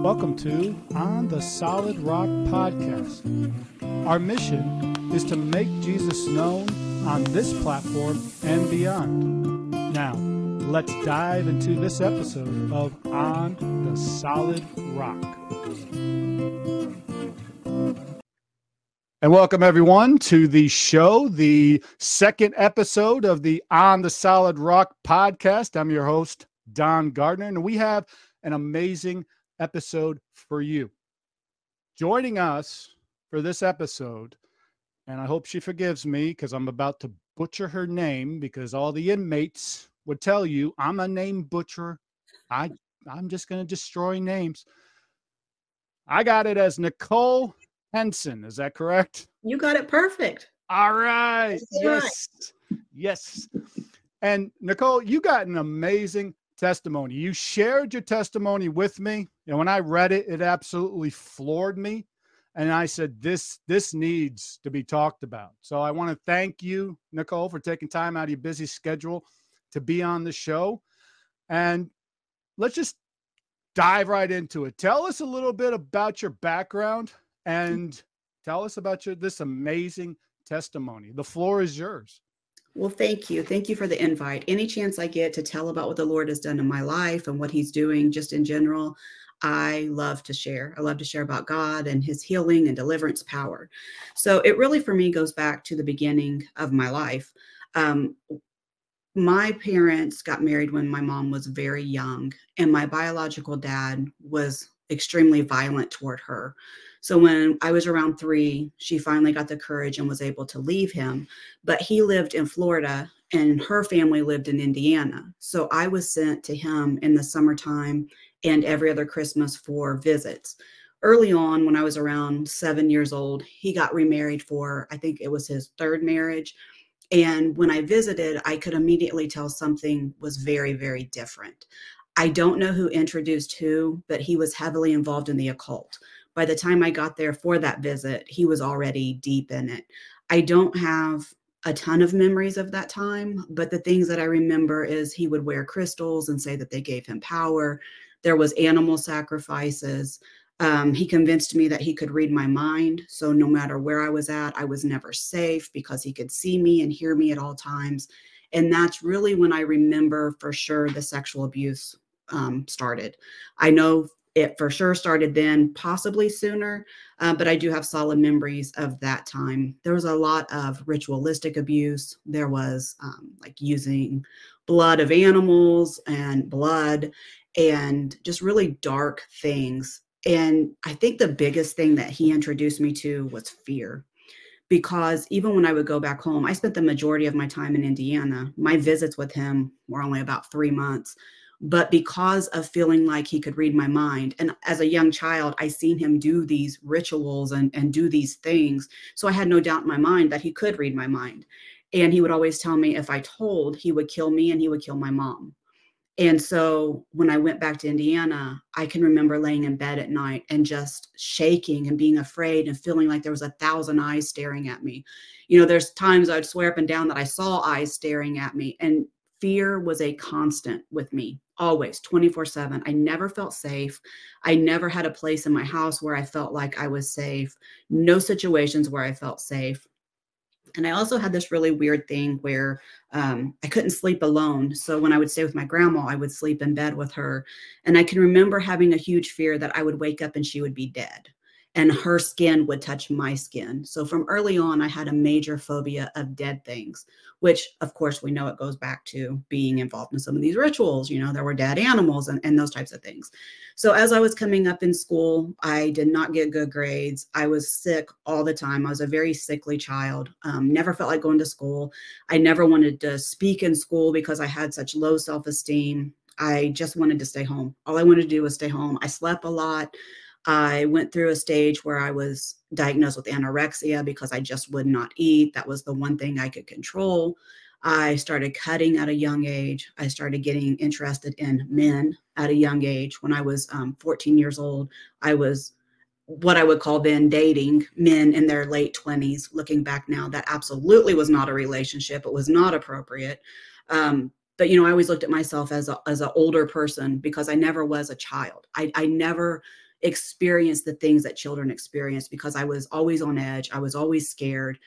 Welcome to On the Solid Rock Podcast. Our mission is to make Jesus known on this platform and beyond. Now, let's dive into this episode of On the Solid Rock. And welcome everyone to the show, the second episode of the On the Solid Rock podcast. I'm your host, Don Gardner, and we have an amazing episode for you. Joining us for this episode, and I hope she forgives me because I'm about to butcher her name because all the inmates would tell you I'm a name butcher. I I'm just going to destroy names. I got it as Nichole Henson. Is that correct? You got it perfect. All right. Yes. Right. Yes. And Nichole, you got an amazing testimony. You shared your testimony with me. And when I read it, it absolutely floored me. And I said, this, this needs to be talked about. So I want to thank you, Nichole, for taking time out of your busy schedule to be on the show. And let's just dive right into it. Tell us a little bit about your background and tell us about your this amazing testimony. The floor is yours. Well, thank you. Thank you for the invite. Any chance I get to tell about what the Lord has done in my life and what He's doing just in general, I love to share. I love to share about God and His healing and deliverance power. So it really, for me, goes back to the beginning of my life. Um, my parents got married when my mom was very young, and my biological dad was extremely violent toward her. So when I was around three, she finally got the courage and was able to leave him. But he lived in Florida and her family lived in Indiana. So I was sent to him in the summertime and every other Christmas for visits. Early on, when I was around seven years old, he got remarried for, I think it was his third marriage. And when I visited, I could immediately tell something was very, very different. I don't know who introduced who, but he was heavily involved in the occult by the time I got there for that visit, he was already deep in it. I don't have a ton of memories of that time, but the things that I remember is he would wear crystals and say that they gave him power. There was animal sacrifices. Um, he convinced me that he could read my mind. So no matter where I was at, I was never safe because he could see me and hear me at all times. And that's really when I remember for sure the sexual abuse um, started. I know it for sure started then, possibly sooner, uh, but I do have solid memories of that time. There was a lot of ritualistic abuse. There was um, like using blood of animals and blood and just really dark things. And I think the biggest thing that he introduced me to was fear. Because even when I would go back home, I spent the majority of my time in Indiana. My visits with him were only about three months but because of feeling like he could read my mind and as a young child i seen him do these rituals and, and do these things so i had no doubt in my mind that he could read my mind. And he would always tell me if i told he would kill me and he would kill my mom. And so when i went back to indiana i can remember laying in bed at night and just shaking and being afraid and feeling like there was a thousand eyes staring at me. You know there's times i'd swear up and down that i saw eyes staring at me and fear was a constant with me always 24 7 i never felt safe. I never had a place in my house where i felt like i was safe. No situations where i felt safe. And i also had this really weird thing where um, i couldn't sleep alone. So when i would stay with my grandma i would sleep in bed with her. And i can remember having a huge fear that i would wake up and she would be dead and her skin would touch my skin. So from early on, I had a major phobia of dead things, which of course we know it goes back to being involved in some of these rituals. You know, there were dead animals and, and those types of things. So as I was coming up in school, I did not get good grades. I was sick all the time. I was a very sickly child. Um, never felt like going to school. I never wanted to speak in school because I had such low self esteem. I just wanted to stay home. All I wanted to do was stay home. I slept a lot. I went through a stage where I was diagnosed with anorexia because I just would not eat. That was the one thing I could control. I started cutting at a young age. I started getting interested in men at a young age. When I was um, 14 years old, I was what I would call then dating men in their late 20s. Looking back now, that absolutely was not a relationship. It was not appropriate. Um, but you know, I always looked at myself as a as an older person because I never was a child. I, I never experience the things that children experience because I was always on edge. I was always scared.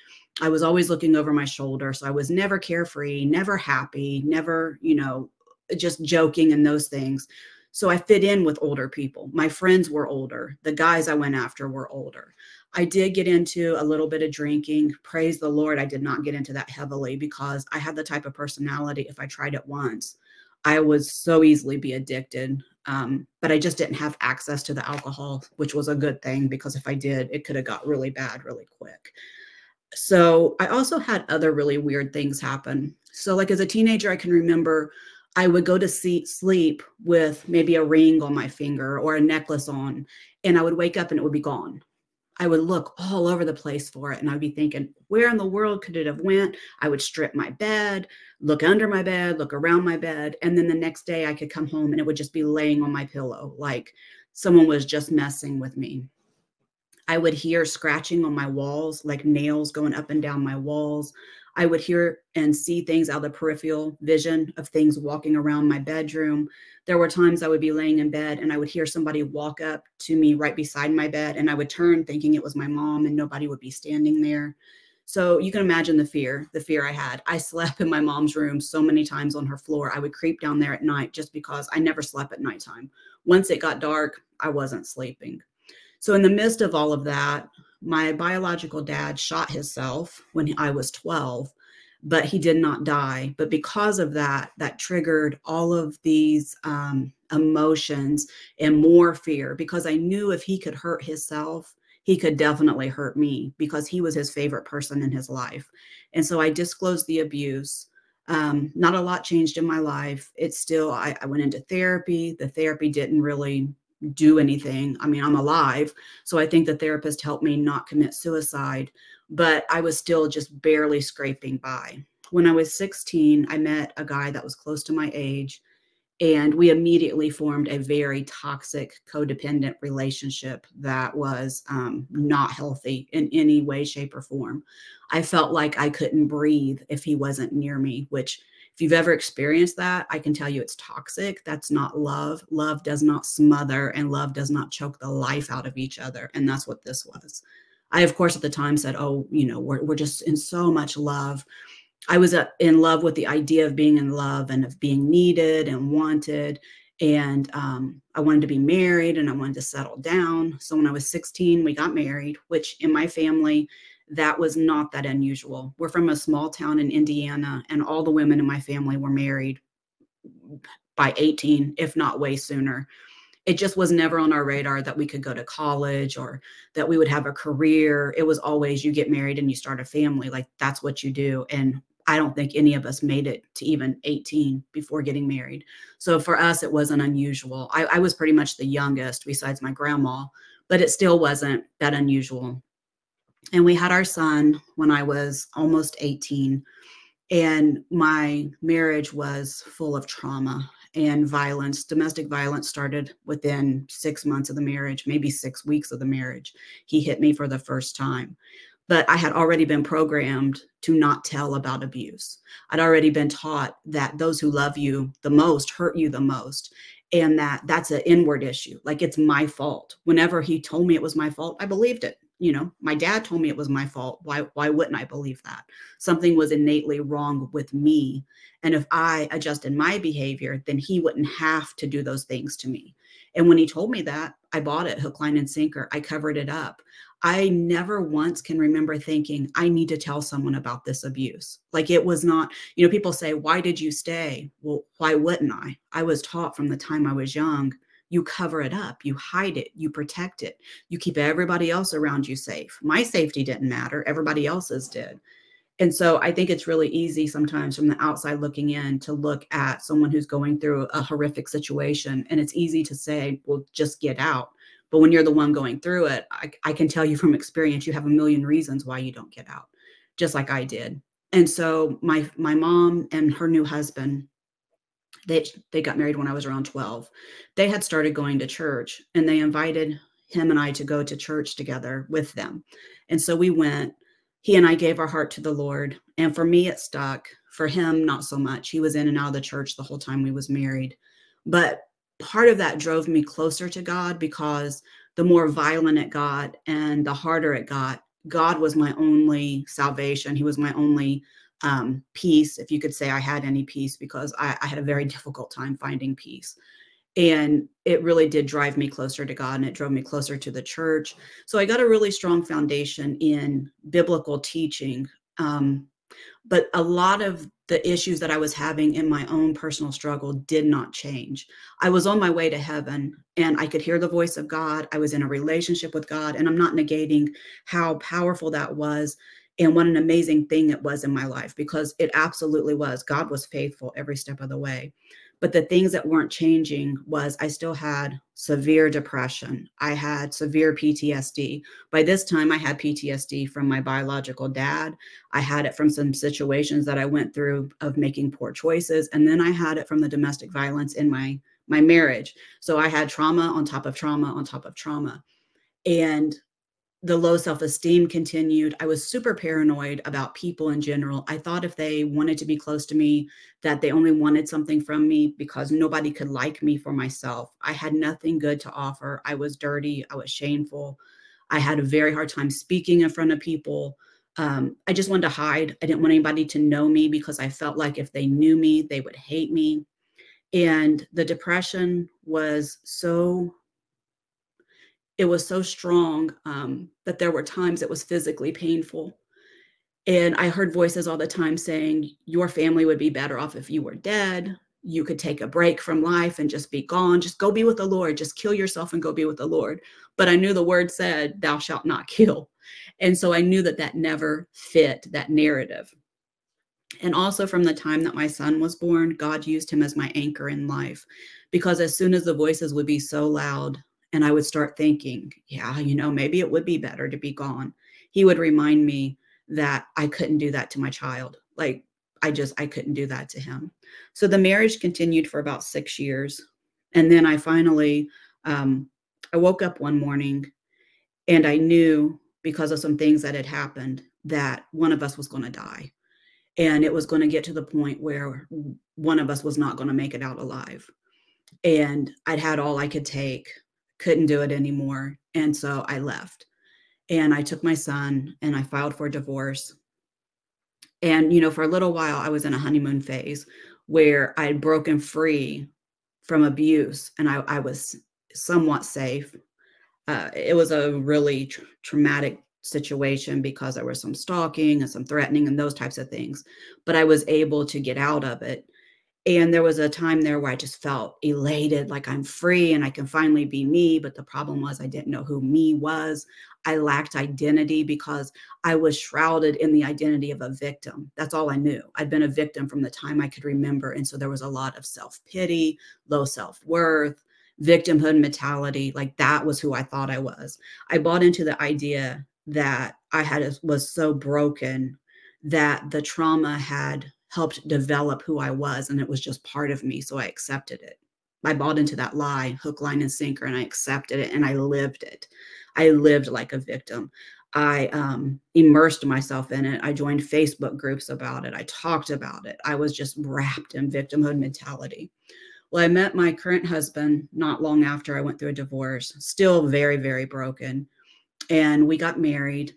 I was always looking over my shoulder. So I was never carefree, never happy, never, you know, just joking and those things. So I fit in with older people. My friends were older. The guys I went after were older. I did get into a little bit of drinking. Praise the Lord, I did not get into that heavily because I had the type of personality, if I tried it once, I would so easily be addicted. Um, but I just didn't have access to the alcohol, which was a good thing because if I did, it could have got really bad really quick. So I also had other really weird things happen. So, like as a teenager, I can remember I would go to see, sleep with maybe a ring on my finger or a necklace on, and I would wake up and it would be gone. I would look all over the place for it and I'd be thinking, where in the world could it have went? I would strip my bed, look under my bed, look around my bed, and then the next day I could come home and it would just be laying on my pillow like someone was just messing with me. I would hear scratching on my walls, like nails going up and down my walls. I would hear and see things out of the peripheral vision of things walking around my bedroom. There were times I would be laying in bed and I would hear somebody walk up to me right beside my bed, and I would turn thinking it was my mom and nobody would be standing there. So you can imagine the fear, the fear I had. I slept in my mom's room so many times on her floor. I would creep down there at night just because I never slept at nighttime. Once it got dark, I wasn't sleeping. So, in the midst of all of that, my biological dad shot himself when I was 12, but he did not die. But because of that, that triggered all of these um, emotions and more fear because I knew if he could hurt himself, he could definitely hurt me because he was his favorite person in his life. And so I disclosed the abuse. Um, not a lot changed in my life. It's still, I, I went into therapy. The therapy didn't really do anything. I mean, I'm alive. So I think the therapist helped me not commit suicide, but I was still just barely scraping by. When I was 16, I met a guy that was close to my age, and we immediately formed a very toxic, codependent relationship that was um, not healthy in any way, shape, or form. I felt like I couldn't breathe if he wasn't near me, which if you've ever experienced that, I can tell you it's toxic. That's not love. Love does not smother and love does not choke the life out of each other. And that's what this was. I, of course, at the time said, oh, you know, we're, we're just in so much love. I was uh, in love with the idea of being in love and of being needed and wanted. And um, I wanted to be married and I wanted to settle down. So when I was 16, we got married, which in my family, that was not that unusual. We're from a small town in Indiana, and all the women in my family were married by 18, if not way sooner. It just was never on our radar that we could go to college or that we would have a career. It was always you get married and you start a family. Like that's what you do. And I don't think any of us made it to even 18 before getting married. So for us, it wasn't unusual. I, I was pretty much the youngest besides my grandma, but it still wasn't that unusual and we had our son when I was almost 18. And my marriage was full of trauma and violence. Domestic violence started within six months of the marriage, maybe six weeks of the marriage. He hit me for the first time. But I had already been programmed to not tell about abuse. I'd already been taught that those who love you the most hurt you the most and that that's an inward issue like it's my fault whenever he told me it was my fault i believed it you know my dad told me it was my fault. Why why wouldn't i believe that? Something was innately wrong with me. And if i adjusted my behavior then he wouldn't have to do those things to me. And when he told me that i bought it hook line and sinker. I covered it up. I never once can remember thinking i need to tell someone about this abuse. Like it was not you know people say why did you stay? Well why wouldn't i? I was taught from the time i was young you cover it up, you hide it, you protect it, you keep everybody else around you safe. My safety didn't matter, everybody else's did. And so I think it's really easy sometimes from the outside looking in to look at someone who's going through a horrific situation. And it's easy to say, well, just get out. But when you're the one going through it, I, I can tell you from experience, you have a million reasons why you don't get out, just like I did. And so my my mom and her new husband they they got married when I was around 12. They had started going to church and they invited him and I to go to church together with them. And so we went. He and I gave our heart to the Lord. And for me it stuck. For him not so much. He was in and out of the church the whole time we was married. But part of that drove me closer to God because the more violent it got and the harder it got, God was my only salvation. He was my only um, peace, if you could say I had any peace, because I, I had a very difficult time finding peace. And it really did drive me closer to God and it drove me closer to the church. So I got a really strong foundation in biblical teaching. Um, but a lot of the issues that I was having in my own personal struggle did not change. I was on my way to heaven and I could hear the voice of God. I was in a relationship with God, and I'm not negating how powerful that was and what an amazing thing it was in my life because it absolutely was. God was faithful every step of the way. But the things that weren't changing was I still had severe depression. I had severe PTSD. By this time, I had PTSD from my biological dad. I had it from some situations that I went through of making poor choices. And then I had it from the domestic violence in my my marriage. So I had trauma on top of trauma on top of trauma. And the low self esteem continued. I was super paranoid about people in general. I thought if they wanted to be close to me, that they only wanted something from me because nobody could like me for myself. I had nothing good to offer. I was dirty. I was shameful. I had a very hard time speaking in front of people. Um, I just wanted to hide. I didn't want anybody to know me because I felt like if they knew me, they would hate me. And the depression was so it was so strong um, that there were times it was physically painful. And I heard voices all the time saying, Your family would be better off if you were dead. You could take a break from life and just be gone. Just go be with the Lord. Just kill yourself and go be with the Lord. But I knew the word said, Thou shalt not kill. And so I knew that that never fit that narrative. And also from the time that my son was born, God used him as my anchor in life. Because as soon as the voices would be so loud, and I would start thinking, yeah, you know, maybe it would be better to be gone. He would remind me that I couldn't do that to my child. Like I just I couldn't do that to him. So the marriage continued for about 6 years. And then I finally um I woke up one morning and I knew because of some things that had happened that one of us was going to die. And it was going to get to the point where one of us was not going to make it out alive. And I'd had all I could take couldn't do it anymore. And so I left. And I took my son and I filed for divorce. And, you know, for a little while, I was in a honeymoon phase where I had broken free from abuse and I, I was somewhat safe. Uh, it was a really tr- traumatic situation because there was some stalking and some threatening and those types of things. But I was able to get out of it and there was a time there where I just felt elated, like I'm free and I can finally be me. But the problem was, I didn't know who me was. I lacked identity because I was shrouded in the identity of a victim. That's all I knew. I'd been a victim from the time I could remember. And so there was a lot of self pity, low self worth, victimhood mentality. Like that was who I thought I was. I bought into the idea that I had was so broken that the trauma had helped develop who I was. And it was just part of me. So I accepted it. I bought into that lie, hook, line, and sinker, and I accepted it and I lived it. I lived like a victim. I um, immersed myself in it. I joined Facebook groups about it. I talked about it. I was just wrapped in victimhood mentality. Well, I met my current husband not long after I went through a divorce, still very, very broken. And we got married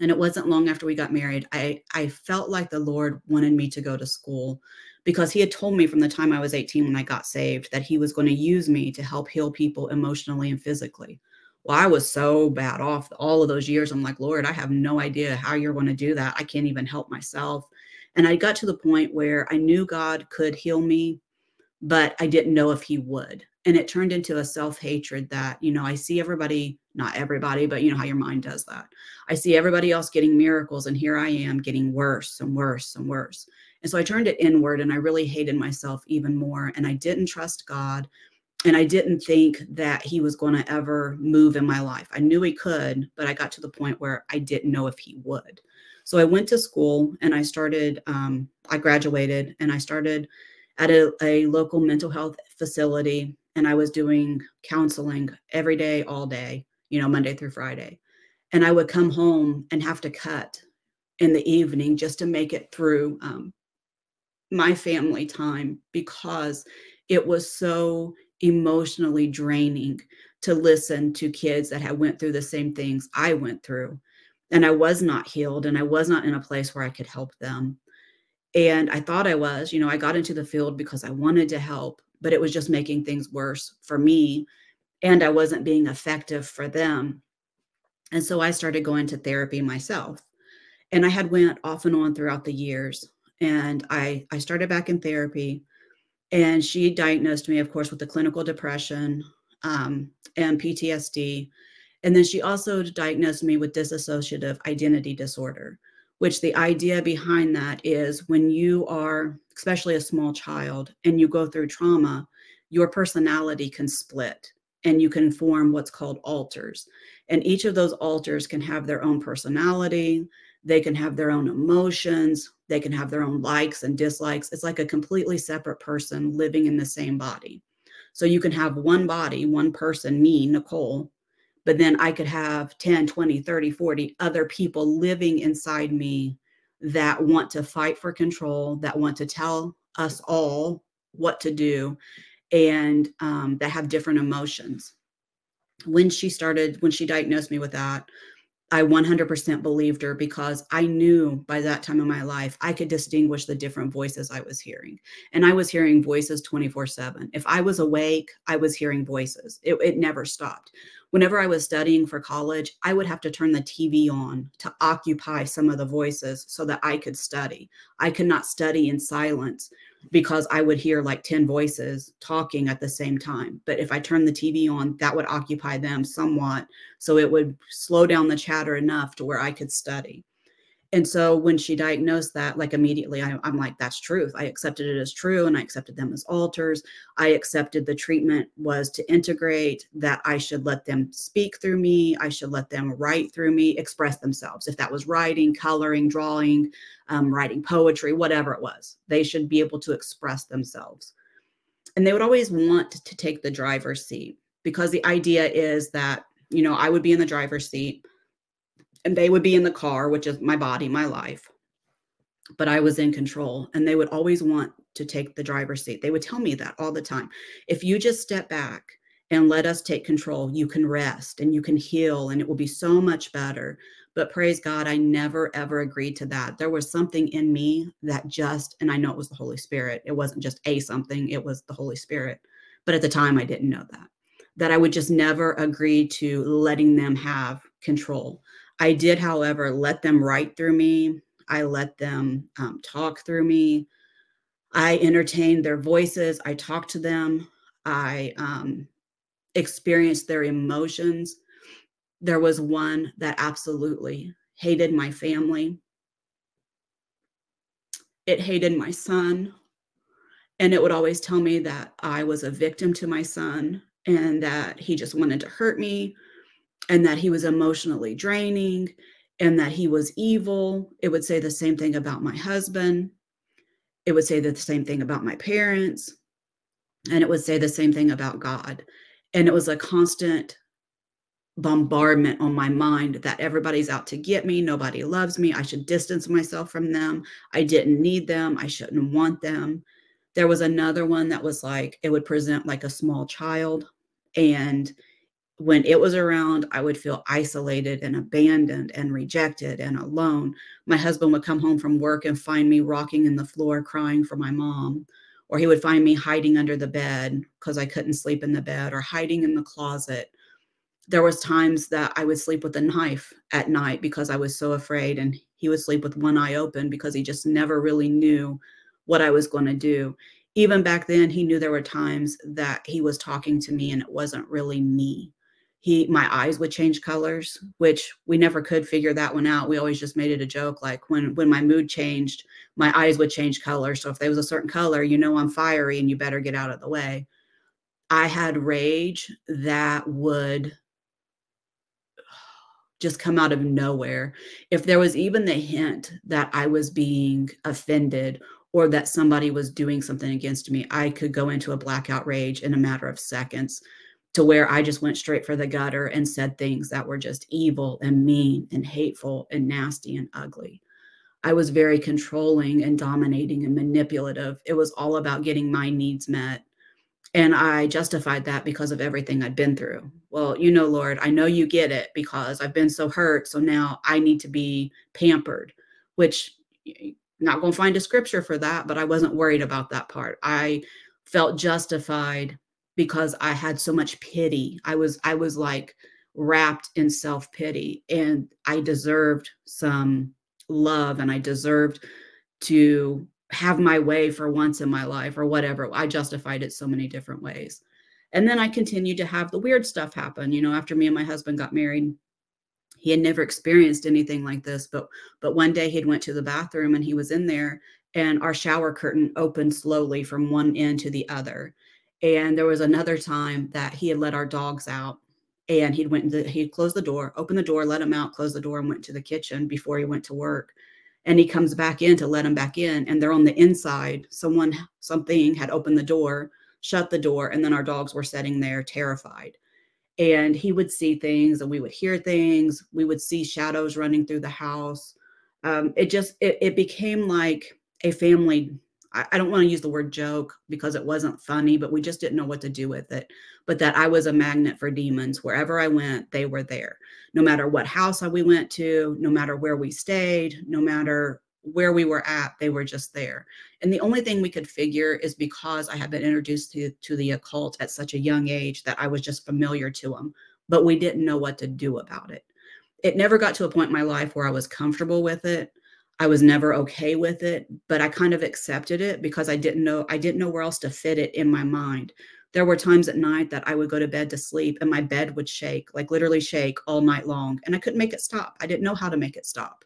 and it wasn't long after we got married i i felt like the lord wanted me to go to school because he had told me from the time i was 18 when i got saved that he was going to use me to help heal people emotionally and physically. Well i was so bad off all of those years. I'm like lord i have no idea how you're going to do that. I can't even help myself. And i got to the point where i knew god could heal me but i didn't know if he would and it turned into a self-hatred that you know i see everybody not everybody but you know how your mind does that. I see everybody else getting miracles and here i am getting worse and worse and worse. And so i turned it inward and i really hated myself even more and i didn't trust god and i didn't think that he was going to ever move in my life. I knew he could but i got to the point where i didn't know if he would. So i went to school and i started um, i graduated and i started at a, a local mental health facility and I was doing counseling every day, all day, you know, Monday through Friday. And I would come home and have to cut in the evening just to make it through um, my family time because it was so emotionally draining to listen to kids that had went through the same things I went through. And I was not healed and I was not in a place where I could help them. And I thought I was, you know, I got into the field because I wanted to help, but it was just making things worse for me and I wasn't being effective for them. And so I started going to therapy myself. And I had went off and on throughout the years. And I I started back in therapy and she diagnosed me of course with the clinical depression um, and PTSD. And then she also diagnosed me with dissociative identity disorder, which the idea behind that is when you are, especially a small child, and you go through trauma, your personality can split and you can form what's called alters. And each of those alters can have their own personality, they can have their own emotions, they can have their own likes and dislikes. It's like a completely separate person living in the same body. So you can have one body, one person, me, Nichole, but then I could have 10, 20, 30, 40 other people living inside me that want to fight for control, that want to tell us all what to do, and um, that have different emotions. When she started, when she diagnosed me with that, I 100% believed her because I knew by that time in my life I could distinguish the different voices I was hearing. And I was hearing voices 24 7. If I was awake, I was hearing voices. It, it, never stopped. Whenever I was studying for college, I would have to turn the TV on to occupy some of the voices so that I could study. I could not study in silence because I would hear like 10 voices talking at the same time. But if I turned the TV on, that would occupy them somewhat. So it would slow down the chatter enough to where I could study and so when she diagnosed that like immediately I, am like that's truth. I accepted it as true and i accepted them as alters. I accepted the treatment was to integrate that i should let them speak through me i should let them write through me express themselves. If that was writing coloring drawing um, writing poetry whatever it was they should be able to express themselves. And they would always want to take the driver's seat because the idea is that you know i would be in the driver's seat and they would be in the car, which is my body, my life. But I was in control, and they would always want to take the driver's seat. They would tell me that all the time. If you just step back and let us take control, you can rest and you can heal, and it will be so much better. But praise God, I never ever agreed to that. There was something in me that just, and I know it was the Holy Spirit. It wasn't just a something, it was the Holy Spirit. But at the time, I didn't know that. That I would just never agree to letting them have control. I did, however, let them write through me. I let them um, talk through me. I entertained their voices. I talked to them. I um, experienced their emotions. There was one that absolutely hated my family. It hated my son. And it would always tell me that I was a victim to my son and that he just wanted to hurt me and that he was emotionally draining and that he was evil. It would say the same thing about my husband. It would say the same thing about my parents. And it would say the same thing about God. And it was a constant bombardment on my mind that everybody's out to get me. Nobody loves me. I should distance myself from them. I didn't need them. I shouldn't want them. There was another one that was like, it would present like a small child. And when it was around, I would feel isolated and abandoned and rejected and alone. My husband would come home from work and find me rocking in the floor crying for my mom. Or he would find me hiding under the bed because I couldn't sleep in the bed or hiding in the closet. There was times that I would sleep with a knife at night because I was so afraid and he would sleep with one eye open because he just never really knew what I was going to do. Even back then he knew there were times that he was talking to me and it wasn't really me he my eyes would change colors which we never could figure that one out. We always just made it a joke like when when my mood changed my eyes would change color. So if there was a certain color you know i'm fiery and you better get out of the way. I had rage that would just come out of nowhere. If there was even the hint that i was being offended or that somebody was doing something against me i could go into a blackout rage in a matter of seconds to where I just went straight for the gutter and said things that were just evil and mean and hateful and nasty and ugly. I was very controlling and dominating and manipulative. It was all about getting my needs met. and I justified that because of everything I'd been through. Well, you know, Lord, I know you get it because I've been so hurt. So now I need to be pampered, which not going to find a scripture for that, but I wasn't worried about that part. I felt justified because I had so much pity. I was I was like wrapped in self-pity and I deserved some love and I deserved to have my way for once in my life or whatever. I justified it so many different ways. And then I continued to have the weird stuff happen. You know, after me and my husband got married, he had never experienced anything like this, but but one day he'd went to the bathroom and he was in there and our shower curtain opened slowly from one end to the other. And there was another time that he had let our dogs out and he'd went he'd closed the door, opened the door, let him out, closed the door and went to the kitchen before he went to work. And he comes back in to let him back in and they're on the inside. Someone something had opened the door shut the door and then our dogs were sitting there terrified. And he would see things and we would hear things. We would see shadows running through the house. Um, it just it, it became like a family I, I don't want to use the word joke because it wasn't funny, but we just didn't know what to do with it. But that I was a magnet for demons. Wherever I went, they were there. No matter what house we went to, no matter where we stayed, no matter where we were at, they were just there. And the only thing we could figure is because I had been introduced to, to the occult at such a young age that I was just familiar to them, but we didn't know what to do about it. It never got to a point in my life where I was comfortable with it. I was never okay with it, but I kind of accepted it because I didn't know I didn't know where else to fit it in my mind. There were times at night that I would go to bed to sleep and my bed would shake, like literally shake all night long, and I couldn't make it stop. I didn't know how to make it stop.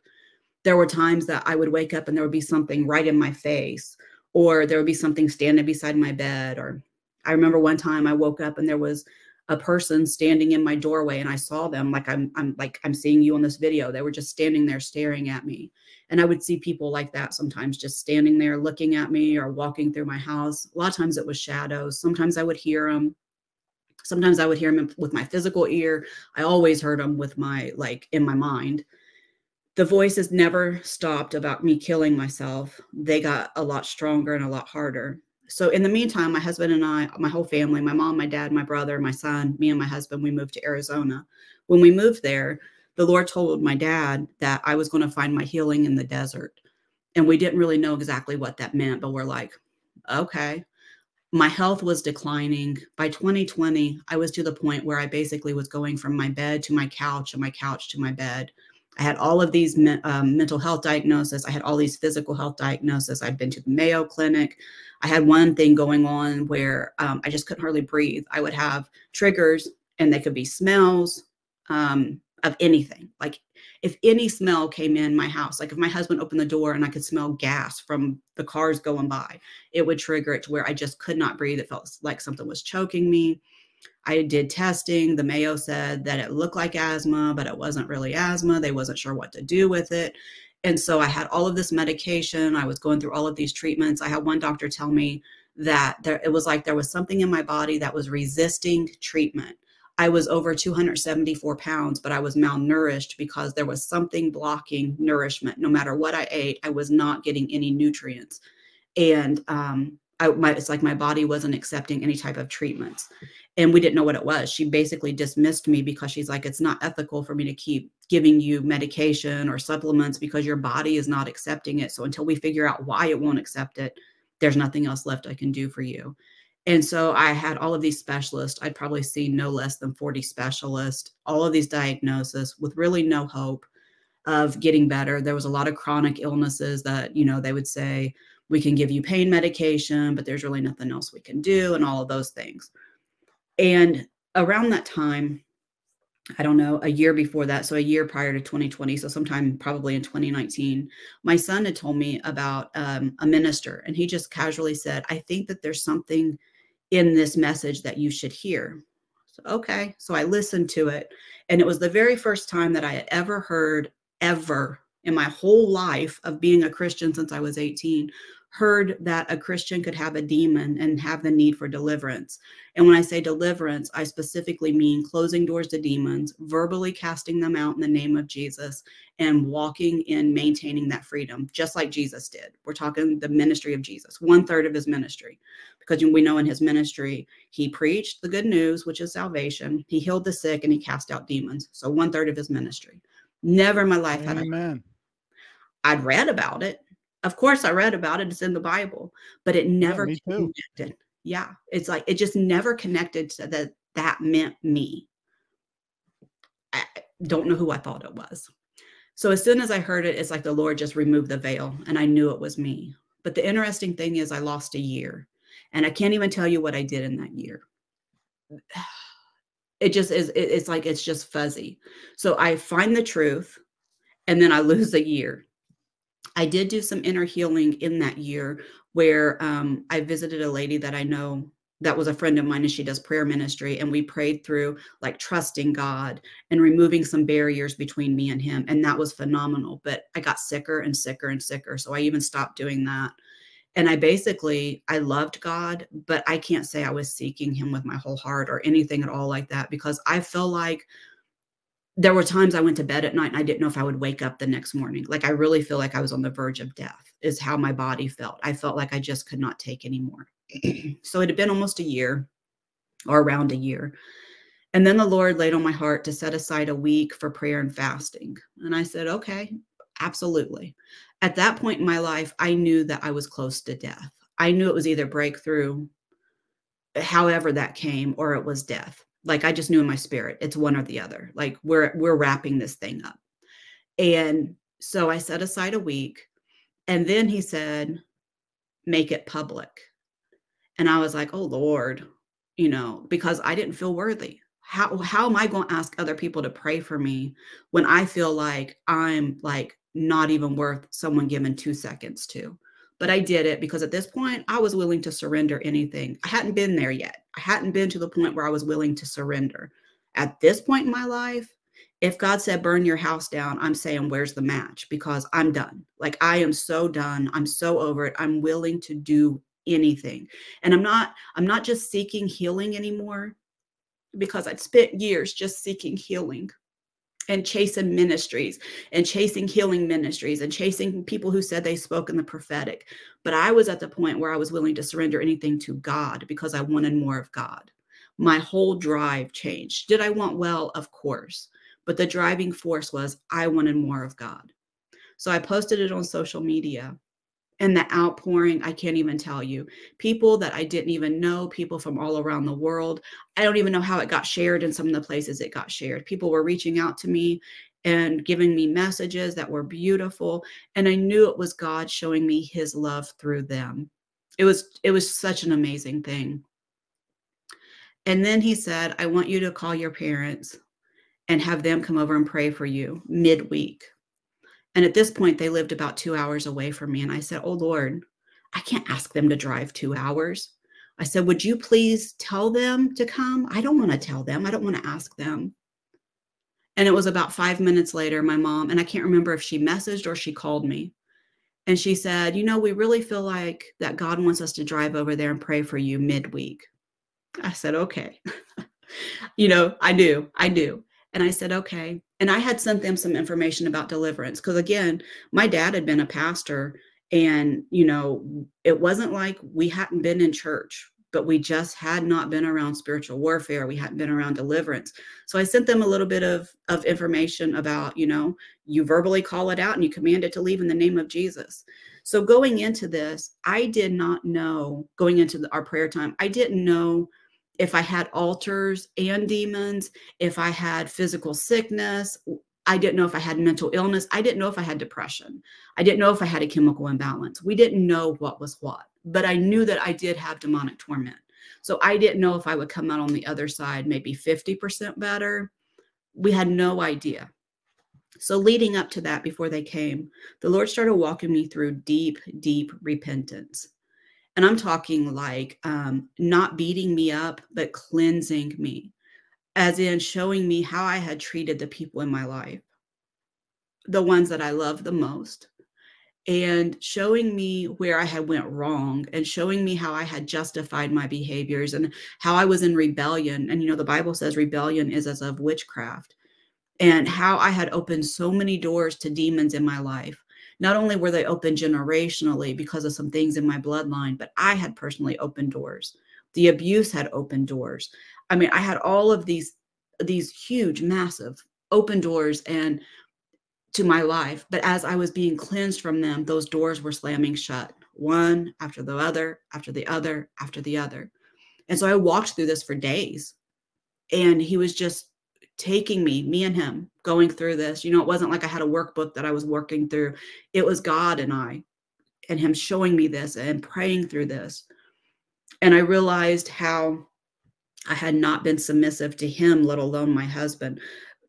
There were times that I would wake up and there would be something right in my face or there would be something standing beside my bed or I remember one time I woke up and there was a person standing in my doorway and I saw them like I'm I'm like I'm seeing you on this video. They were just standing there staring at me. And I would see people like that sometimes just standing there looking at me or walking through my house. A lot of times it was shadows. Sometimes I would hear them. Sometimes I would hear them with my physical ear. I always heard them with my like in my mind. The voices never stopped about me killing myself. They got a lot stronger and a lot harder so in the meantime, my husband and I, my whole family, my mom, my dad, my brother, my son, me and my husband, we moved to Arizona. When we moved there, the Lord told my dad that I was going to find my healing in the desert. And we didn't really know exactly what that meant, but we're like, okay. My health was declining. By 2020, I was to the point where I basically was going from my bed to my couch and my couch to my bed. I had all of these um, mental health diagnoses. I had all these physical health diagnoses. I'd been to the Mayo Clinic. I had one thing going on where um, I just couldn't hardly breathe. I would have triggers, and they could be smells um, of anything. Like if any smell came in my house, like if my husband opened the door and I could smell gas from the cars going by, it would trigger it to where I just could not breathe. It felt like something was choking me. I did testing. The Mayo said that it looked like asthma, but it wasn't really asthma. They wasn't sure what to do with it. And so I had all of this medication. I was going through all of these treatments. I had one doctor tell me that there it was like there was something in my body that was resisting treatment. I was over 274 pounds, but I was malnourished because there was something blocking nourishment. No matter what I ate, I was not getting any nutrients. And um, I, my, it's like my body wasn't accepting any type of treatments and we didn't know what it was. She basically dismissed me because she's like, it's not ethical for me to keep giving you medication or supplements because your body is not accepting it. So until we figure out why it won't accept it, there's nothing else left I can do for you. And so I had all of these specialists. I'd probably seen no less than 40 specialists, all of these diagnoses with really no hope of getting better. There was a lot of chronic illnesses that, you know, they would say, we can give you pain medication, but there's really nothing else we can do, and all of those things. And around that time, I don't know, a year before that, so a year prior to 2020, so sometime probably in 2019, my son had told me about um, a minister, and he just casually said, I think that there's something in this message that you should hear. So, okay. So I listened to it, and it was the very first time that I had ever heard, ever in my whole life of being a Christian since I was 18, heard that a Christian could have a demon and have the need for deliverance. And when I say deliverance, I specifically mean closing doors to demons, verbally casting them out in the name of Jesus, and walking in maintaining that freedom, just like Jesus did. We're talking the ministry of Jesus, one third of his ministry. because we know in his ministry, he preached the good news, which is salvation. He healed the sick and he cast out demons. So one third of his ministry. Never in my life had I. Amen. I'd read about it. Of course, I read about it. It's in the Bible, but it never too. connected. Yeah, it's like it just never connected to that. That meant me. I don't know who I thought it was. So as soon as I heard it, it's like the Lord just removed the veil, and I knew it was me. But the interesting thing is, I lost a year, and I can't even tell you what I did in that year. It just is. It's like it's just fuzzy. So I find the truth, and then I lose a year. I did do some inner healing in that year where um, I visited a lady that I know that was a friend of mine and she does prayer ministry and we prayed through like trusting God and removing some barriers between me and him and that was phenomenal but I got sicker and sicker and sicker so I even stopped doing that. And I basically I loved God but I can't say I was seeking him with my whole heart or anything at all like that because I feel like there were times I went to bed at night and I didn't know if I would wake up the next morning. Like I really feel like I was on the verge of death, is how my body felt. I felt like I just could not take anymore. so it had been almost a year or around a year. And then the Lord laid on my heart to set aside a week for prayer and fasting. And I said, okay, absolutely. At that point in my life, I knew that I was close to death. I knew it was either breakthrough, however that came, or it was death like i just knew in my spirit it's one or the other like we're we're wrapping this thing up. And so i set aside a week and then he said make it public. And i was like oh lord you know because i didn't feel worthy. How how am i going to ask other people to pray for me when i feel like i'm like not even worth someone giving 2 seconds to but I did it because at this point I was willing to surrender anything. I hadn't been there yet. I hadn't been to the point where I was willing to surrender. At this point in my life, if God said burn your house down, I'm saying where's the match because I'm done. Like I am so done. I'm so over it. I'm willing to do anything. And I'm not I'm not just seeking healing anymore because I'd spent years just seeking healing and chasing ministries and chasing healing ministries and chasing people who said they spoke in the prophetic. But I was at the point where I was willing to surrender anything to God because I wanted more of God. My whole drive changed. Did I want well? Of course. But the driving force was I wanted more of God. So I posted it on social media and the outpouring i can't even tell you. People that i didn't even know people from all around the world i don't even know how it got shared in some of the places it got shared. People were reaching out to me and giving me messages that were beautiful and i knew it was god showing me his love through them. It was it was such an amazing thing. And then he said i want you to call your parents and have them come over and pray for you midweek and at this point, they lived about two hours away from me. And I said, Oh Lord, I can't ask them to drive two hours. I said, Would you please tell them to come? I don't want to tell them. I don't want to ask them. And it was about five minutes later, my mom, and I can't remember if she messaged or she called me. And she said, You know, we really feel like that God wants us to drive over there and pray for you midweek. I said, Okay. you know, I do. I do. And I said, Okay and I had sent them some information about deliverance because again, my dad had been a pastor and you know, it wasn't like we hadn't been in church, but we just had not been around spiritual warfare. We hadn't been around deliverance. So I sent them a little bit of of information about, you know, you verbally call it out and you command it to leave in the name of Jesus. So going into this, I did not know going into the, our prayer time, I didn't know if I had alters and demons, if I had physical sickness, I didn't know if I had mental illness. I didn't know if I had depression. I didn't know if I had a chemical imbalance. We didn't know what was what, but I knew that I did have demonic torment. So I didn't know if I would come out on the other side, maybe 50% better. We had no idea. So, leading up to that, before they came, the Lord started walking me through deep, deep repentance and i'm talking like um, not beating me up but cleansing me as in showing me how i had treated the people in my life the ones that i loved the most and showing me where i had went wrong and showing me how i had justified my behaviors and how i was in rebellion. And you know the bible says rebellion is as of witchcraft and how i had opened so many doors to demons in my life not only were they open generationally because of some things in my bloodline, but I had personally opened doors. The abuse had opened doors. I mean, I had all of these these huge, massive open doors and to my life. But as I was being cleansed from them, those doors were slamming shut, one after the other, after the other, after the other. And so I walked through this for days. And he was just taking me, me and him, going through this. You know, it wasn't like I had a workbook that I was working through. It was God and I, and him showing me this and praying through this. And I realized how I had not been submissive to him, let alone my husband.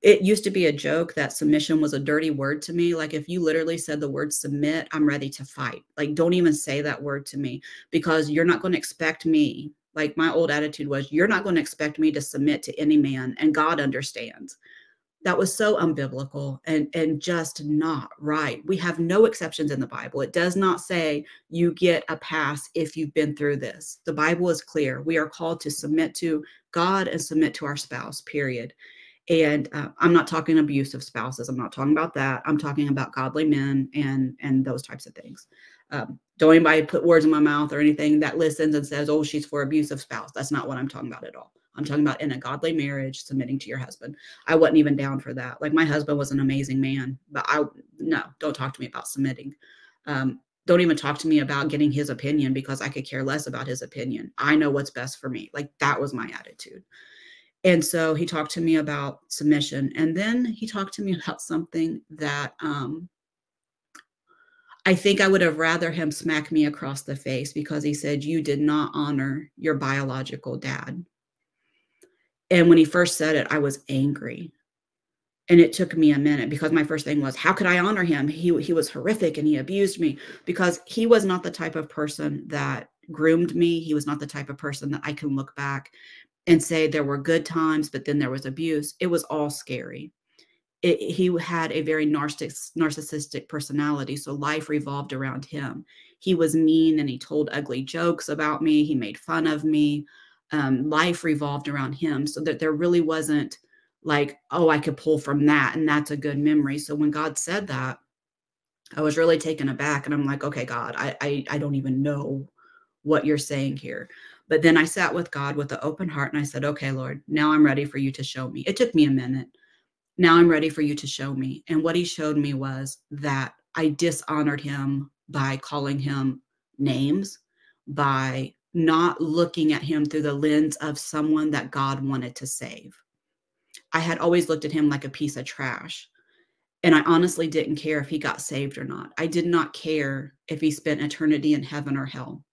It used to be a joke that submission was a dirty word to me. Like, if you literally said the word submit, I'm ready to fight. Like, don't even say that word to me because you're not going to expect me like my old attitude was you're not going to expect me to submit to any man and god understands. That was so unbiblical and and just not right. We have no exceptions in the bible. It does not say you get a pass if you've been through this. The bible is clear. We are called to submit to god and submit to our spouse period. And uh, i'm not talking abusive spouses. I'm not talking about that. I'm talking about godly men and and those types of things um, don't anybody put words in my mouth or anything that listens and says, oh, she's for abusive spouse. That's not what I'm talking about at all. I'm talking about in a godly marriage, submitting to your husband. I wasn't even down for that. Like my husband was an amazing man, but I, no, don't talk to me about submitting. Um, don't even talk to me about getting his opinion because I could care less about his opinion. I know what's best for me. Like that was my attitude. And so he talked to me about submission. And then he talked to me about something that um, I think I would have rather him smack me across the face because he said, You did not honor your biological dad. And when he first said it, I was angry. And it took me a minute because my first thing was, How could I honor him? He, he was horrific and he abused me because he was not the type of person that groomed me. He was not the type of person that I can look back and say there were good times, but then there was abuse. It was all scary it, he had a very narcissistic, narcissistic personality. So life revolved around him. He was mean and he told ugly jokes about me. He made fun of me. Um, life revolved around him. So that there really wasn't like, oh, I could pull from that and that's a good memory. So when God said that, I was really taken aback and I'm like, okay, God, I, I, I don't even know what you're saying here. But then I sat with God with an open heart and I said, okay, Lord, now I'm ready for you to show me. It took me a minute now I'm ready for you to show me. And what he showed me was that I dishonored him by calling him names, by not looking at him through the lens of someone that God wanted to save. I had always looked at him like a piece of trash. And I honestly didn't care if he got saved or not. I did not care if he spent eternity in heaven or hell.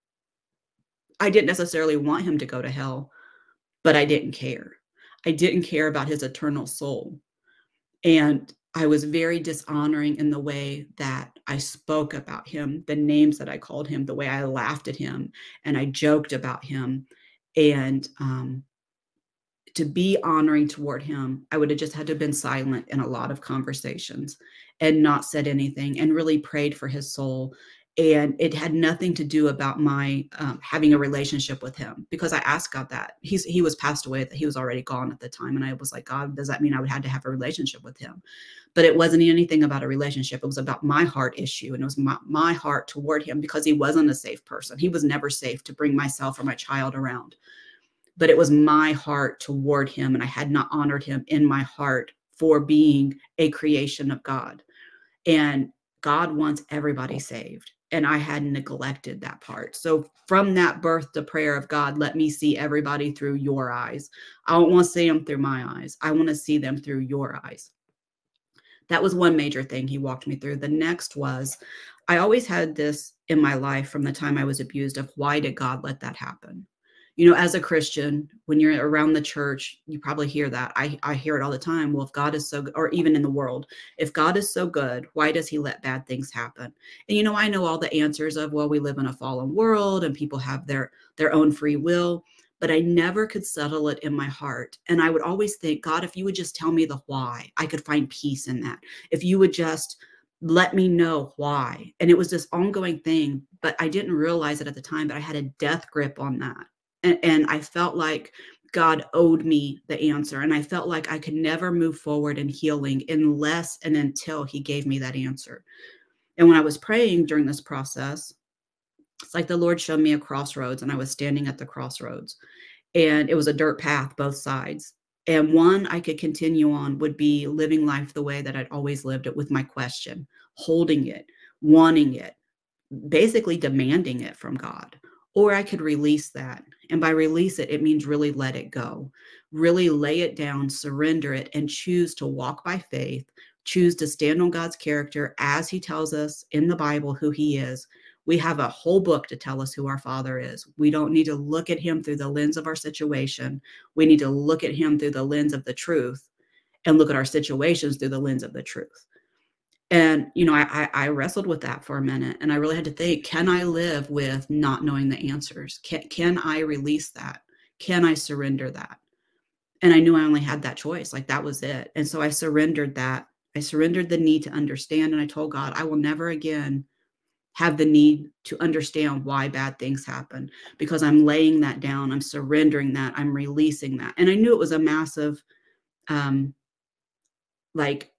I didn't necessarily want him to go to hell, but I didn't care. I didn't care about his eternal soul. And I was very dishonoring in the way that I spoke about him, the names that I called him, the way I laughed at him and I joked about him. And um, to be honoring toward him, I would have just had to have been silent in a lot of conversations and not said anything and really prayed for his soul and it had nothing to do about my um, having a relationship with him because I asked God that. He's he was passed away that he was already gone at the time and I was like God does that mean I would have to have a relationship with him? But it wasn't anything about a relationship it was about my heart issue and it was my, my heart toward him because he wasn't a safe person. He was never safe to bring myself or my child around. But it was my heart toward him and I had not honored him in my heart for being a creation of God. And God wants everybody saved and I had neglected that part. So from that birth to prayer of God, let me see everybody through your eyes. I don't want to see them through my eyes. I want to see them through your eyes. That was one major thing he walked me through. The next was I always had this in my life from the time I was abused of why did God let that happen? You know, as a Christian, when you're around the church, you probably hear that. I, I hear it all the time. Well, if God is so good, or even in the world, if God is so good, why does he let bad things happen? And you know, I know all the answers of, well, we live in a fallen world and people have their their own free will, but I never could settle it in my heart. And I would always think, God, if you would just tell me the why, I could find peace in that. If you would just let me know why. And it was this ongoing thing, but I didn't realize it at the time, but I had a death grip on that and, and I felt like God owed me the answer. And I felt like I could never move forward in healing unless and until He gave me that answer. And when I was praying during this process, it's like the Lord showed me a crossroads, and I was standing at the crossroads, and it was a dirt path, both sides. And one I could continue on would be living life the way that I'd always lived it with my question, holding it, wanting it, basically demanding it from God. Or I could release that. And by release it, it means really let it go, really lay it down, surrender it, and choose to walk by faith, choose to stand on God's character as He tells us in the Bible who He is. We have a whole book to tell us who our Father is. We don't need to look at Him through the lens of our situation. We need to look at Him through the lens of the truth and look at our situations through the lens of the truth. And, you know, I, I, wrestled with that for a minute and I really had to think can I live with not knowing the answers? Can, can I release that? Can I surrender that? And I knew I only had that choice. Like that was it. And so I surrendered that I surrendered the need to understand. And I told God, I will never again have the need to understand why bad things happen because I'm laying that down. I'm surrendering that. I'm releasing that. And I knew it was a massive, um, like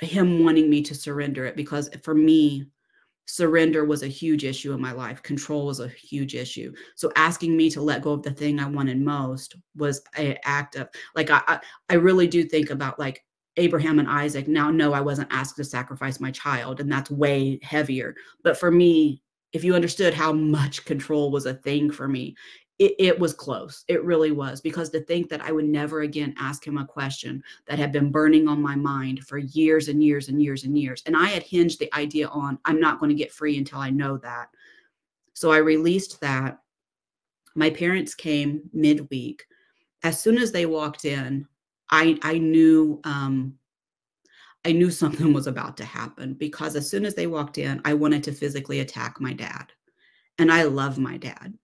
him wanting me to surrender it because for me, surrender was a huge issue in my life control was a huge issue so asking me to let go of the thing i wanted most was an act of like i i really do think about like Abraham and Isaac. Now, no, I wasn't asked to sacrifice my child, and that's way heavier. But for me, if you understood how much control was a thing for me, it, it, was close. It really was. Because to think that I would never again ask him a question that had been burning on my mind for years and years and years and years. And I had hinged the idea on I'm not going to get free until I know that. So I released that. My parents came midweek. As soon as they walked in, I I knew um, I knew something was about to happen because as soon as they walked in, I wanted to physically attack my dad. And I love my dad.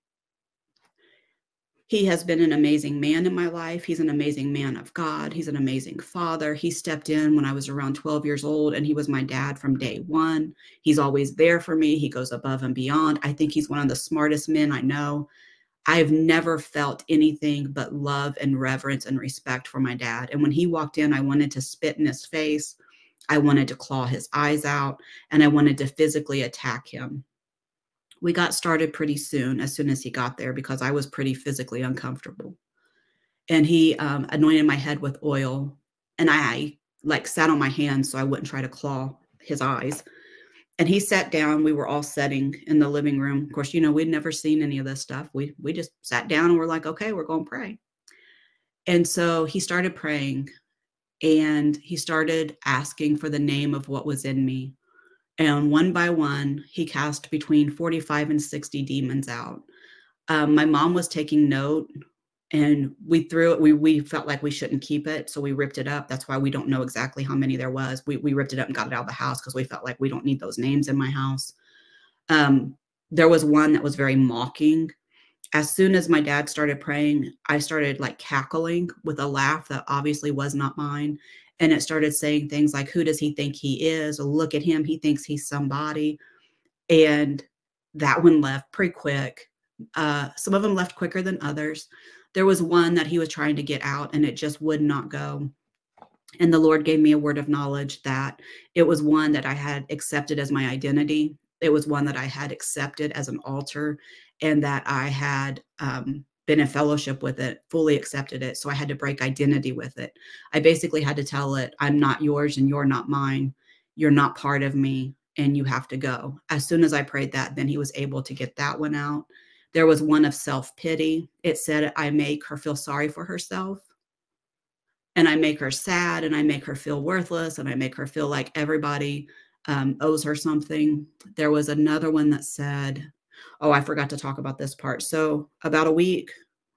He has been an amazing man in my life. He's an amazing man of God. He's an amazing father. He stepped in when I was around 12 years old, and he was my dad from day one. He's always there for me. He goes above and beyond. I think he's one of the smartest men I know. I've never felt anything but love and reverence and respect for my dad. And when he walked in, I wanted to spit in his face. I wanted to claw his eyes out and I wanted to physically attack him. We got started pretty soon, as soon as he got there, because I was pretty physically uncomfortable. And he um, anointed my head with oil, and I like sat on my hands so I wouldn't try to claw his eyes. And he sat down we were all sitting in the living room. Of course you know we'd never seen any of this stuff. We we just sat down and we're like okay we're going to pray. And so he started praying and he started asking for the name of what was in me and one by one he cast between 45 and 60 demons out. Um, my mom was taking note and we threw it we we felt like we shouldn't keep it so we ripped it up. That's why we don't know exactly how many there was. We, we ripped it up and got it out of the house because we felt like we don't need those names in my house. Um, there was one that was very mocking. As soon as my dad started praying i started like cackling with a laugh that obviously was not mine and it started saying things like who does he think he is? Look at him. He thinks he's somebody. And that one left pretty quick. Uh, some of them left quicker than others. There was one that he was trying to get out and it just would not go. And the Lord gave me a word of knowledge that it was one that I had accepted as my identity. It was one that I had accepted as an alter and that I had um, been in fellowship with it, fully accepted it. So I had to break identity with it. I basically had to tell it, I'm not yours and you're not mine. You're not part of me and you have to go. As soon as I prayed that, then he was able to get that one out. There was one of self pity. It said, I make her feel sorry for herself. And I make her sad and I make her feel worthless and I make her feel like everybody um, owes her something. There was another one that said, Oh, I forgot to talk about this part. So, about a week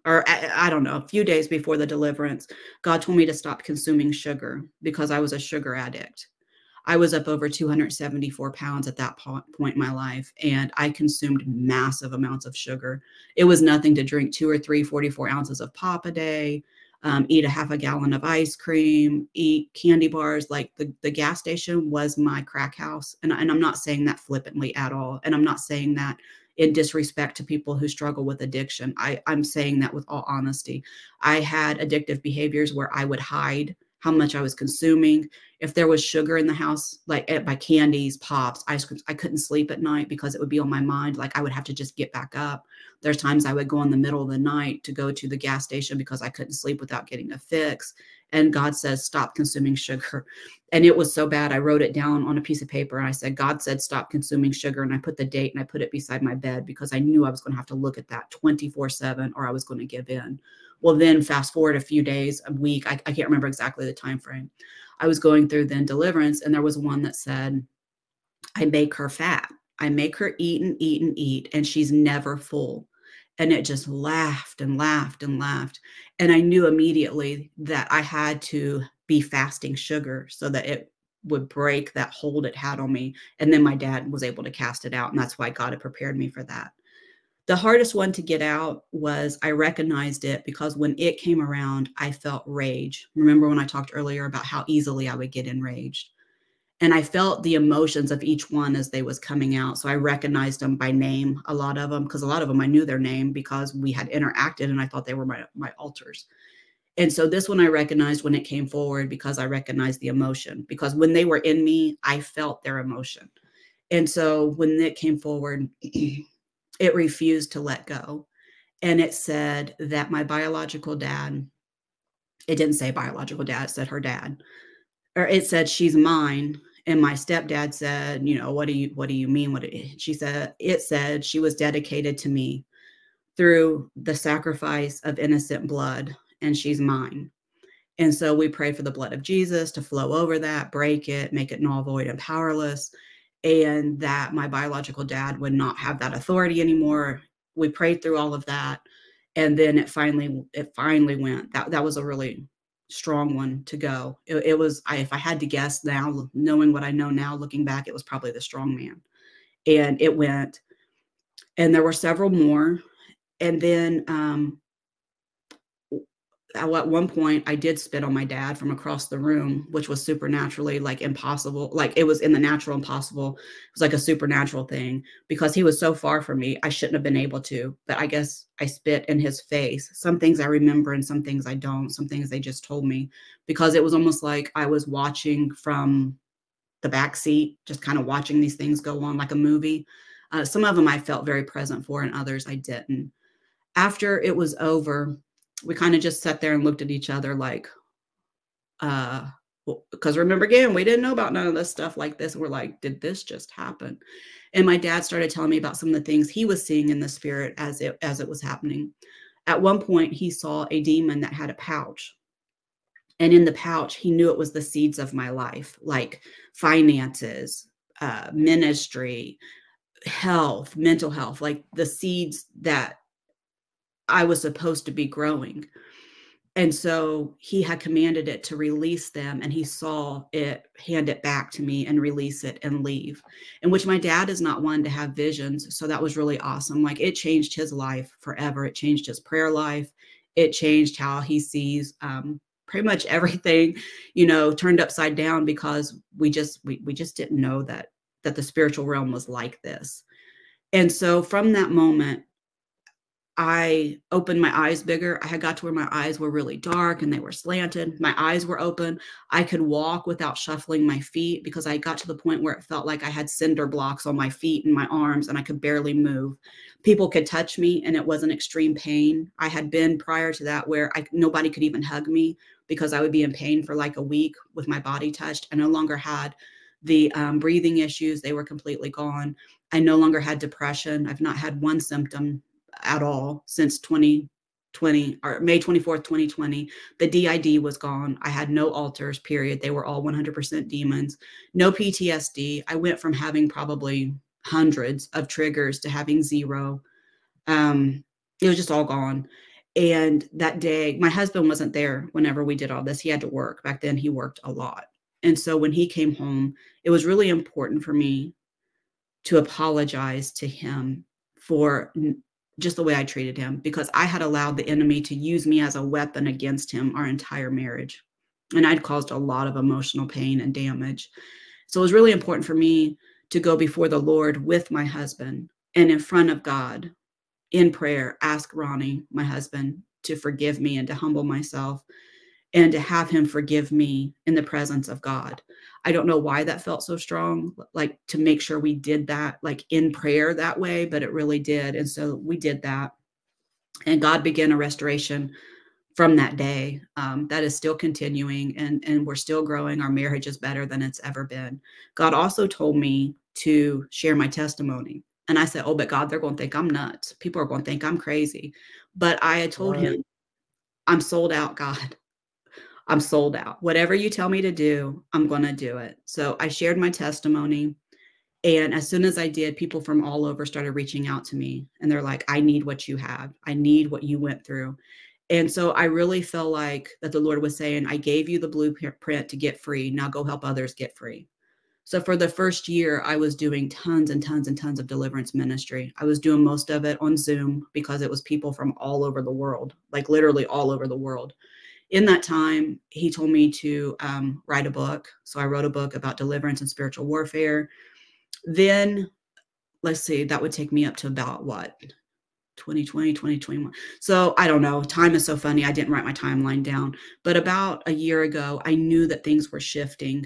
or I, I don't know, a few days before the deliverance, God told me to stop consuming sugar because I was a sugar addict. I was up over 274 pounds at that point in my life, and I consumed massive amounts of sugar. It was nothing to drink two or three 44 ounces of pop a day, um, eat a half a gallon of ice cream, eat candy bars. Like the, the gas station was my crack house. And, and I'm not saying that flippantly at all. And I'm not saying that in disrespect to people who struggle with addiction. I, I'm saying that with all honesty. I had addictive behaviors where I would hide how much I was consuming. If there was sugar in the house, like eh, at my candies, pops, ice creams, I couldn't sleep at night because it would be on my mind. Like I would have to just get back up. There's times I would go in the middle of the night to go to the gas station because I couldn't sleep without getting a fix. And God says, stop consuming sugar. And it was so bad. I wrote it down on a piece of paper and I said, God said, stop consuming sugar. And I put the date and I put it beside my bed because I knew I was going to have to look at that 24 7 or I was going to give in. Well, then fast forward a few days, a week, I, I can't remember exactly the time frame. I was going through then deliverance, and there was one that said, I make her fat. I make her eat and eat and eat, and she's never full. And it just laughed and laughed and laughed. And I knew immediately that I had to be fasting sugar so that it would break that hold it had on me. And then my dad was able to cast it out. And that's why God had prepared me for that. The hardest one to get out was I recognized it because when it came around, I felt rage. Remember when I talked earlier about how easily I would get enraged? And I felt the emotions of each one as they was coming out. So I recognized them by name, a lot of them, because a lot of them I knew their name because we had interacted and I thought they were my, my alters. And so this one I recognized when it came forward because I recognized the emotion. Because when they were in me, I felt their emotion. And so when it came forward, it refused to let go. And it said that my biological dad, it didn't say biological dad, it said her dad, or it said she's mine. And my stepdad said, you know, what do you what do you mean? What she said, it said she was dedicated to me through the sacrifice of innocent blood, and she's mine. And so we pray for the blood of Jesus to flow over that, break it, make it null, void, and powerless and that my biological dad would not have that authority anymore. We prayed through all of that. And then it finally, it finally went. That that was a really strong one to go. It, it was, I, if I had to guess now, knowing what I know now, looking back, it was probably the strong man. And it went. And there were several more. And then um, at one point I did spit on my dad from across the room, which was supernaturally like impossible. Like it was in the natural impossible. It was like a supernatural thing because he was so far from me. I shouldn't have been able to, but I guess I spit in his face. Some things I remember and some things I don't. Some things they just told me because it was almost like I was watching from the back seat, just kind of watching these things go on like a movie. Uh, some of them I felt very present for, and others I didn't. After it was over, we kind of just sat there and looked at each other like, uh, because remember again, we didn't know about none of this stuff like this. We're like, did this just happen? And my dad started telling me about some of the things he was seeing in the spirit as it as it was happening. At one point, he saw a demon that had a pouch. And in the pouch, he knew it was the seeds of my life, like finances, uh, ministry, health, mental health, like the seeds that I was supposed to be growing. And so he had commanded it to release them, and he saw it hand it back to me and release it and leave. In which my dad is not one to have visions. So that was really awesome. Like it changed his life forever. It changed his prayer life. It changed how he sees um, pretty much everything, you know, turned upside down because we just we we just didn't know that that the spiritual realm was like this. And so from that moment, I opened my eyes bigger. I had got to where my eyes were really dark and they were slanted. My eyes were open. I could walk without shuffling my feet because I got to the point where it felt like I had cinder blocks on my feet and my arms and I could barely move. People could touch me and it wasn't extreme pain. I had been prior to that where I, nobody could even hug me because I would be in pain for like a week with my body touched. I no longer had the um, breathing issues, they were completely gone. I no longer had depression. I've not had one symptom at all since 2020 or May 24th, 2020. The DID was gone. I had no alters, period. They were all 100% demons. No PTSD. I went from having probably hundreds of triggers to having zero. Um, it was just all gone. And that day, my husband wasn't there whenever we did all this. He had to work. Back then, he worked a lot. And so when he came home, it was really important for me to apologize to him for just the way I treated him because I had allowed the enemy to use me as a weapon against him our entire marriage. And I'd caused a lot of emotional pain and damage. So it was really important for me to go before the Lord with my husband and in front of God in prayer, ask Ronnie, my husband, to forgive me and to humble myself and to have him forgive me in the presence of God. I don't know why that felt so strong, like to make sure we did that, like in prayer that way, but it really did. And so we did that. And God began a restoration from that day. Um, that is still continuing and, and we're still growing. Our marriage is better than it's ever been. God also told me to share my testimony. And I said, Oh, but God, they're going to think I'm nuts. People are going to think I'm crazy. But I had told right. him, I'm sold out, God. I'm sold out. Whatever you tell me to do, I'm going to do it. So I shared my testimony. And as soon as I did, people from all over started reaching out to me and they're like, I need what you have. I need what you went through. And so I really felt like that the Lord was saying, I gave you the blueprint to get free. Now go help others get free. So for the first year, I was doing tons and tons and tons of deliverance ministry. I was doing most of it on Zoom because it was people from all over the world, like literally all over the world in that time, he told me to um, write a book. So I wrote a book about deliverance and spiritual warfare. Then, let's see, that would take me up to about what? 2020, 2021. So I don't know. Time is so funny. I didn't write my timeline down. But about a year ago, I knew that things were shifting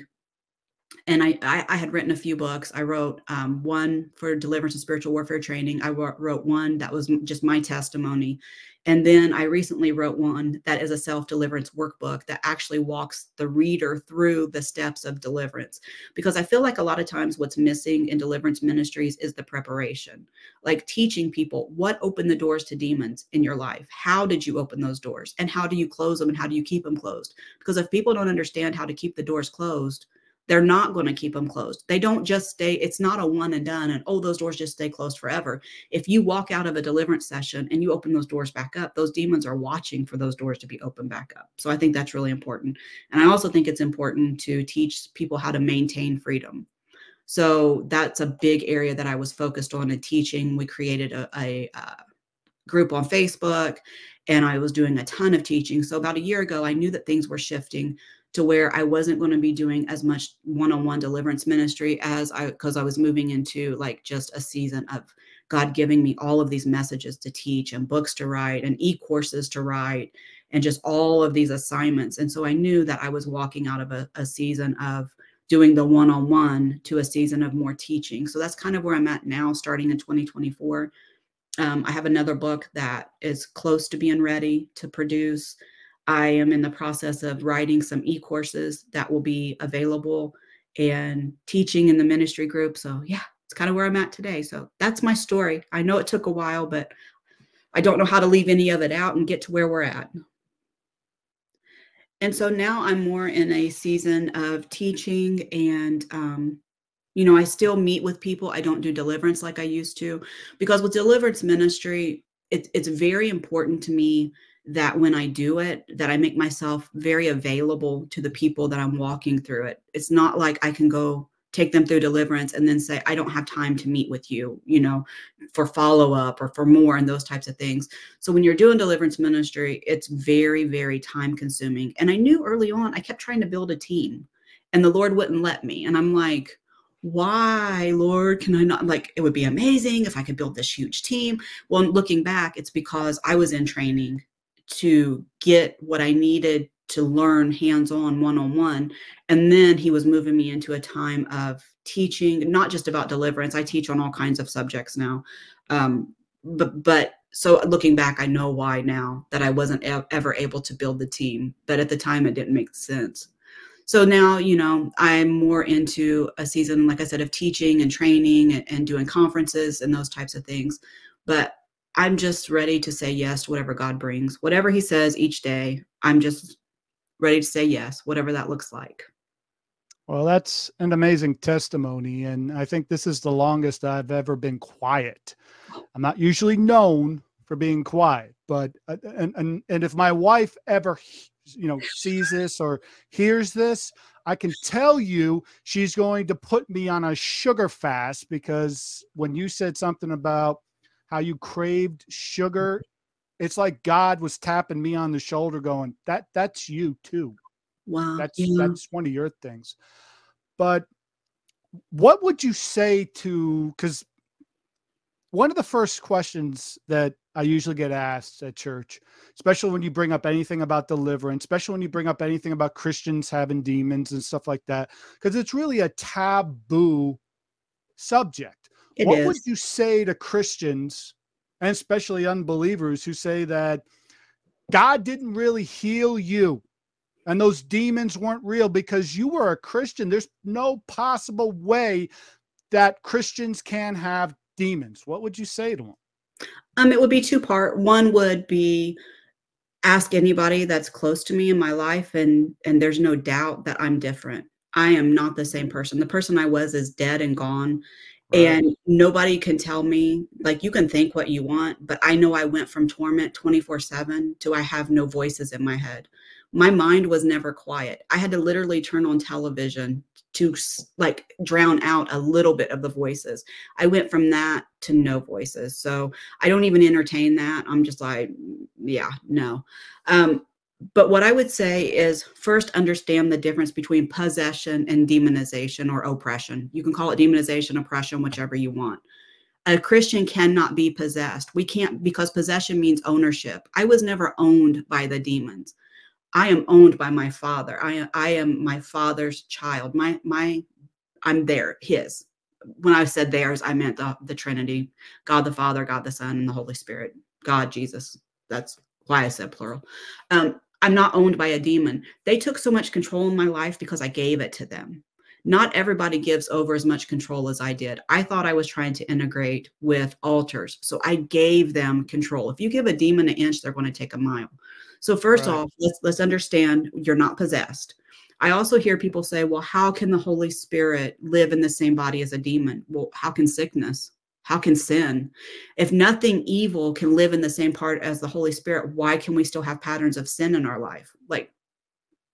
and I, I, I had written a few books. I wrote um, one for deliverance and spiritual warfare training. I wrote one that was just my testimony, and then I recently wrote one that is a self deliverance workbook that actually walks the reader through the steps of deliverance. Because I feel like a lot of times what's missing in deliverance ministries is the preparation, like teaching people what opened the doors to demons in your life. How did you open those doors, and how do you close them, and how do you keep them closed? Because if people don't understand how to keep the doors closed they're not going to keep them closed. They don't just stay, it's not a one and done and oh, those doors just stay closed forever. If you walk out of a deliverance session and you open those doors back up, those demons are watching for those doors to be opened back up. So I think that's really important. And I also think it's important to teach people how to maintain freedom. So that's a big area that I was focused on in teaching. We created a, a, a group on Facebook and I was doing a ton of teaching. So about a year ago, I knew that things were shifting to where I wasn't going to be doing as much one-on-one deliverance ministry as I because I was moving into like just a season of God giving me all of these messages to teach and books to write and e-courses to write and just all of these assignments. And so I knew that I was walking out of a, a season of doing the one-on-one to a season of more teaching. So that's kind of where I'm at now, starting in 2024. Um, I have another book that is close to being ready to produce. I am in the process of writing some e courses that will be available and teaching in the ministry group. So, yeah, it's kind of where I'm at today. So, that's my story. I know it took a while, but I don't know how to leave any of it out and get to where we're at. And so now I'm more in a season of teaching and, um, you know, I still meet with people. I don't do deliverance like I used to because with deliverance ministry, it, it's very important to me that when I do it, that I make myself very available to the people that I'm walking through it. It's not like I can go take them through deliverance and then say, I don't have time to meet with you, you know, for follow up or for more and those types of things. So when you're doing deliverance ministry, it's very, very time consuming. And I knew early on, I kept trying to build a team and the Lord wouldn't let me. And I'm like, why lord can i not like it would be amazing if i could build this huge team well looking back it's because i was in training to get what I needed to learn hands on, one on one. And then he was moving me into a time of teaching, not just about deliverance. I teach on all kinds of subjects now. Um, but, but so looking back, I know why now that I wasn't ever able to build the team. But at the time, it didn't make sense. So now, you know, I'm more into a season, like I said, of teaching and training and, and doing conferences and those types of things. But I'm just ready to say yes to whatever God brings. Whatever He says each day, I'm just ready to say yes, whatever that looks like. Well, that's an amazing testimony. And I think this is the longest I've ever been quiet. I'm not usually known for being quiet, but, uh, and, and, and if my wife ever, you know, sees this or hears this, I can tell you she's going to put me on a sugar fast because when you said something about how you craved sugar. Mm-hmm. It's like God was tapping me on the shoulder, going, "That that's you too." Wow, that's yeah. that's one of your things. But what would you say to? Because one of the first questions that I usually get asked at church, especially when you bring up anything about deliverance, especially when you bring up anything about Christians having demons and stuff like that, because it's really a taboo subject. It what is. would you say to Christians and especially unbelievers who say that God didn't really heal you and those demons weren't real because you were a Christian? There's no possible way that Christians can have demons. What would you say to them? Um, it would be two part. One would be ask anybody that's close to me in my life, and and there's no doubt that I'm different. I am not the same person. The person I was is dead and gone. Right. And nobody can tell me, like, you can think what you want, but I know I went from torment 24 7 to I have no voices in my head. My mind was never quiet. I had to literally turn on television to like drown out a little bit of the voices. I went from that to no voices. So I don't even entertain that. I'm just like, "Mm, yeah, no. Um, but what I would say is first understand the difference between possession and demonization or oppression. You can call it demonization, oppression, whichever you want. A Christian cannot be possessed. We can't because possession means ownership. I was never owned by the demons. I am owned by my father. I am, I am my father's child. My my I'm there, his. When I said theirs, I meant the, the Trinity, God the Father, God the Son, and the Holy Spirit. God, Jesus. That's why I said plural. Um, I'm not owned by a demon. They took so much control in my life because I gave it to them. Not everybody gives over as much control as I did. I thought I was trying to integrate with alters. So I gave them control. If you give a demon an inch, they're going to take a mile. So first Right. off, let's let's understand you're not possessed. I also hear people say, well, how can the Holy Spirit live in the same body as a demon? Well, how can sickness? How can sin? If nothing evil can live in the same part as the Holy Spirit, why can we still have patterns of sin in our life? Like,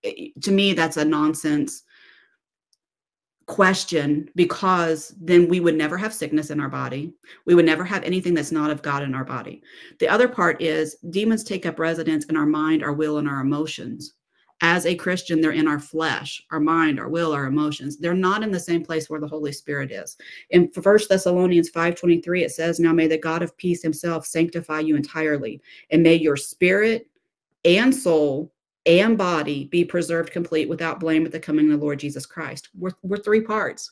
it- to me, that's a nonsense question because then we would never have sickness in our body. We would never have anything that's not of God in our body. The other part is demons take up residence in our mind, our will, and our emotions. As a Christian, they're in our flesh, our mind, our will, our emotions. They're not in the same place where the Holy Spirit is. In First Thessalonians 5:23, it says, Now may the God of peace himself sanctify you entirely, and may your spirit and soul and body be preserved complete without blame at the coming of the Lord Jesus Christ. We're, we're three parts.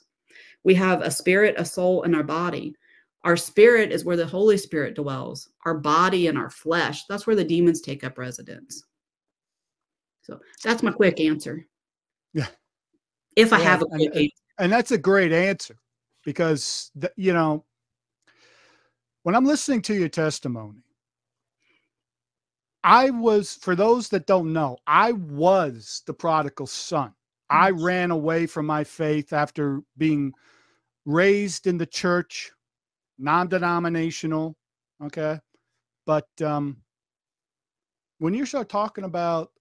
We have a spirit, a soul, and our body. Our spirit is where the Holy Spirit dwells. Our body and our flesh, that's where the demons take up residence. So that's my quick answer. Yeah. If I Yeah, have a quick and- answer. And that's a great answer because, you know, when I'm listening to your testimony, I was, for those that don't know, I was the prodigal son. I ran away from my faith after being raised in the church, non denominational. Okay. But um, when you start talking about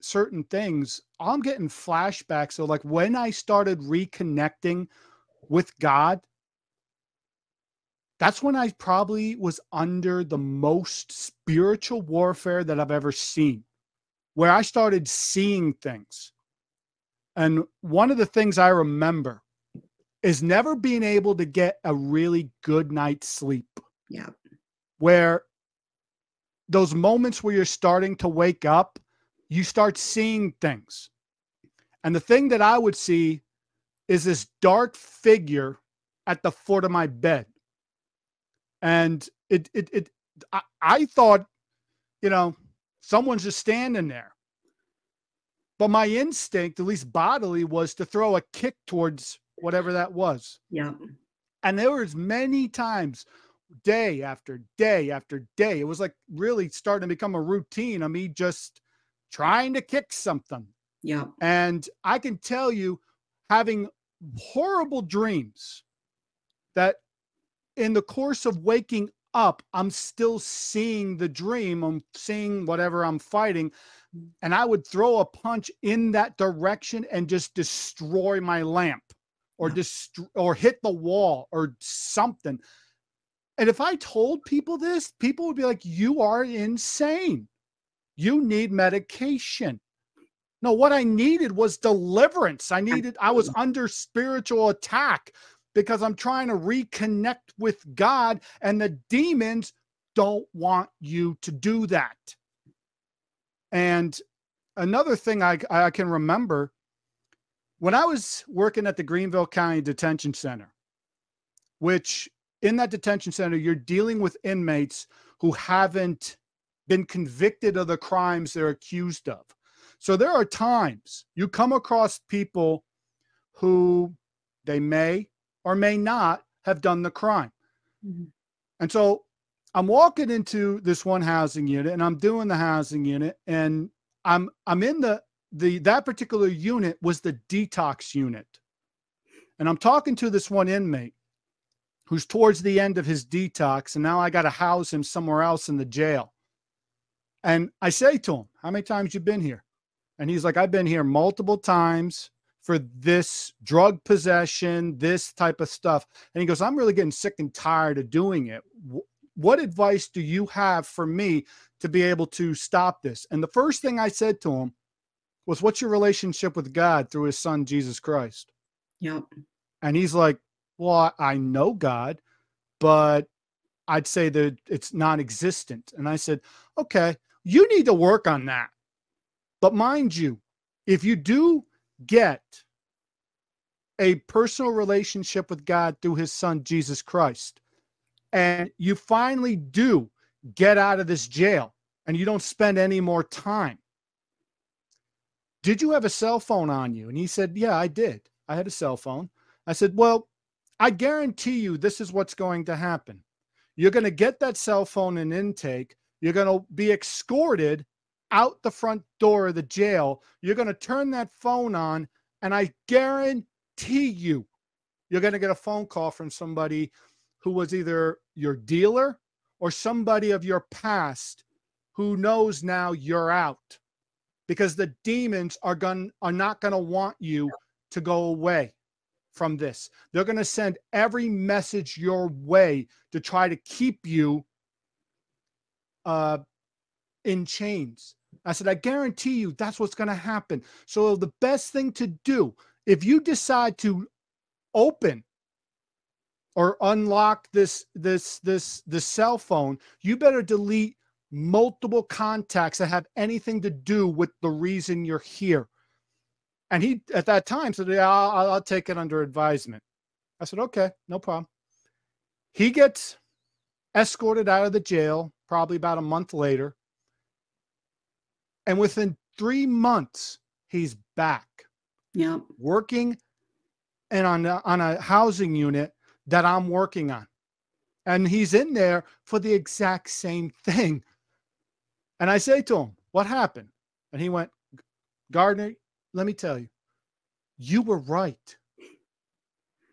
certain things, I'm getting flashbacks. So, like when I started reconnecting with God, that's when I probably was under the most spiritual warfare that I've ever seen, where I started seeing things. And one of the things I remember is never being able to get a really good night's sleep, Yeah. where those moments where you're starting to wake up, you start seeing things. And the thing that I would see is this dark figure at the foot of my bed. And it it it I, I thought, you know, someone's just standing there. But my instinct, at least bodily, was to throw a kick towards whatever that was. Yeah. And there was many times, day after day after day. It was like really starting to become a routine of me just trying to kick something. Yeah. And I can tell you, having horrible dreams that in the course of waking up, I'm still seeing the dream. I'm seeing whatever I'm fighting. And I would throw a punch in that direction and just destroy my lamp or Yeah. dist- or hit the wall or something. And if I told people this, people would be like, You are insane. You need medication. No, what I needed was deliverance. I needed, I was under spiritual attack because I'm trying to reconnect with God, and the demons don't want you to do that. And another thing I, I can remember when I was working at the Greenville County Detention Center, which in that detention center, you're dealing with inmates who haven't been convicted of the crimes they're accused of. So there are times you come across people who they may or may not have done the crime. Mm-hmm. And so I'm walking into this one housing unit and I'm doing the housing unit and I'm I'm in the the that particular unit was the detox unit. And I'm talking to this one inmate who's towards the end of his detox and now I got to house him somewhere else in the jail. And I say to him, "How many times you been here?" And he's like, "I've been here multiple times for this drug possession, this type of stuff." And he goes, "I'm really getting sick and tired of doing it. What advice do you have for me to be able to stop this?" And the first thing I said to him was, What's your relationship with God through his son, Jesus Christ? Yep. And he's like, Well, I know God, but I'd say that it's non existent. And I said, Okay, you need to work on that. But mind you, if you do get a personal relationship with God through his son, Jesus Christ, and you finally do get out of this jail and you don't spend any more time, did you have a cell phone on you? And he said, Yeah, I did. I had a cell phone. I said, Well, I guarantee you this is what's going to happen. You're going to get that cell phone in intake. You're going to be escorted out the front door of the jail. You're going to turn that phone on, and I guarantee you, you're going to get a phone call from somebody who was either your dealer or somebody of your past who knows now you're out because the demons are going are not going to want you to go away from this. They're going to send every message your way to try to keep you uh, in chains. I said, I guarantee you that's what's going to happen. So the best thing to do, if you decide to open or unlock this this this this cell phone, you better delete multiple contacts that have anything to do with the reason you're here. And he, at that time, said, Yeah, I'll, I'll take it under advisement. I said, Okay, no problem. He gets escorted out of the jail probably about a month later. And within three months, he's back. Yeah. Working and on a, on a housing unit that I'm working on. And he's in there for the exact same thing. And I say to him, What happened? And he went, Gardner, let me tell you, you were right.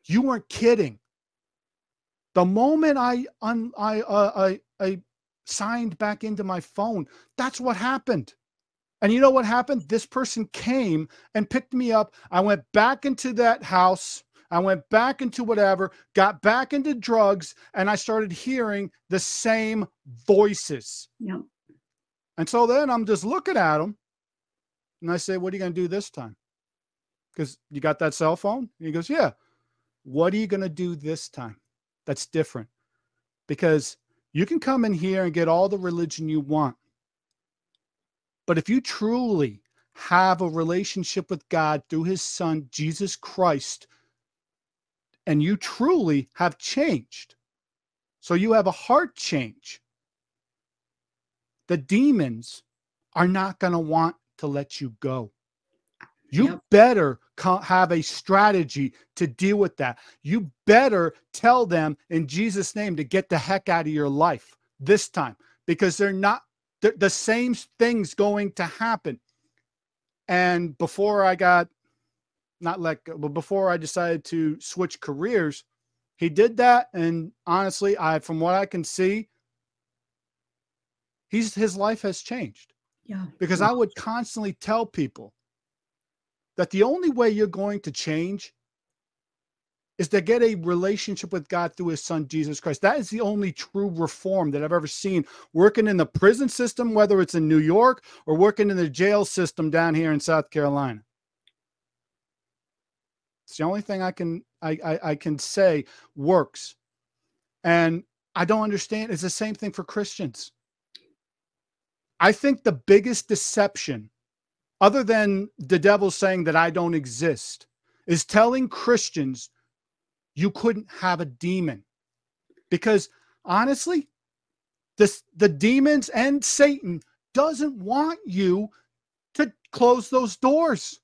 You weren't kidding. The moment I un, I, uh, I I signed back into my phone, that's what happened. And you know what happened? This person came and picked me up. I went back into that house. I went back into whatever, got back into drugs, and I started hearing the same voices. Yep. And so then I'm just looking at him and I say, What are you going to do this time? Because you got that cell phone? And he goes, Yeah. What are you going to do this time? That's different. Because you can come in here and get all the religion you want. But if you truly have a relationship with God through his son, Jesus Christ, and you truly have changed, so you have a heart change, the demons are not going to want to let you go. You yep. better have a strategy to deal with that. You better tell them in Jesus' name to get the heck out of your life this time because they're not they're, the same things going to happen. And before I got not let go, but before I decided to switch careers, he did that. And honestly, I from what I can see, he's his life has changed. Yeah. Because I would constantly tell people that the only way you're going to change is to get a relationship with God through his son Jesus Christ. That is the only true reform that I've ever seen working in the prison system, whether it's in New York or working in the jail system down here in South Carolina. It's the only thing I can I, I, I can say works. And I don't understand. It's the same thing for Christians. I think the biggest deception, other than the devil saying that I don't exist, is telling Christians you couldn't have a demon. Because honestly, this, the demons and Satan doesn't want you to close those doors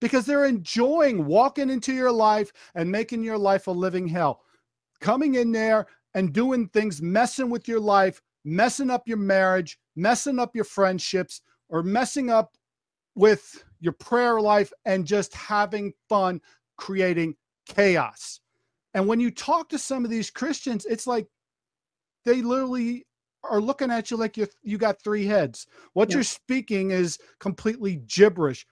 because they're enjoying walking into your life and making your life a living hell. Coming in there and doing things, messing with your life, messing up your marriage, messing up your friendships, or messing up with your prayer life and just having fun creating chaos. And when you talk to some of these Christians, it's like they literally are looking at you like you you got three heads. What yeah. you're speaking is completely gibberish.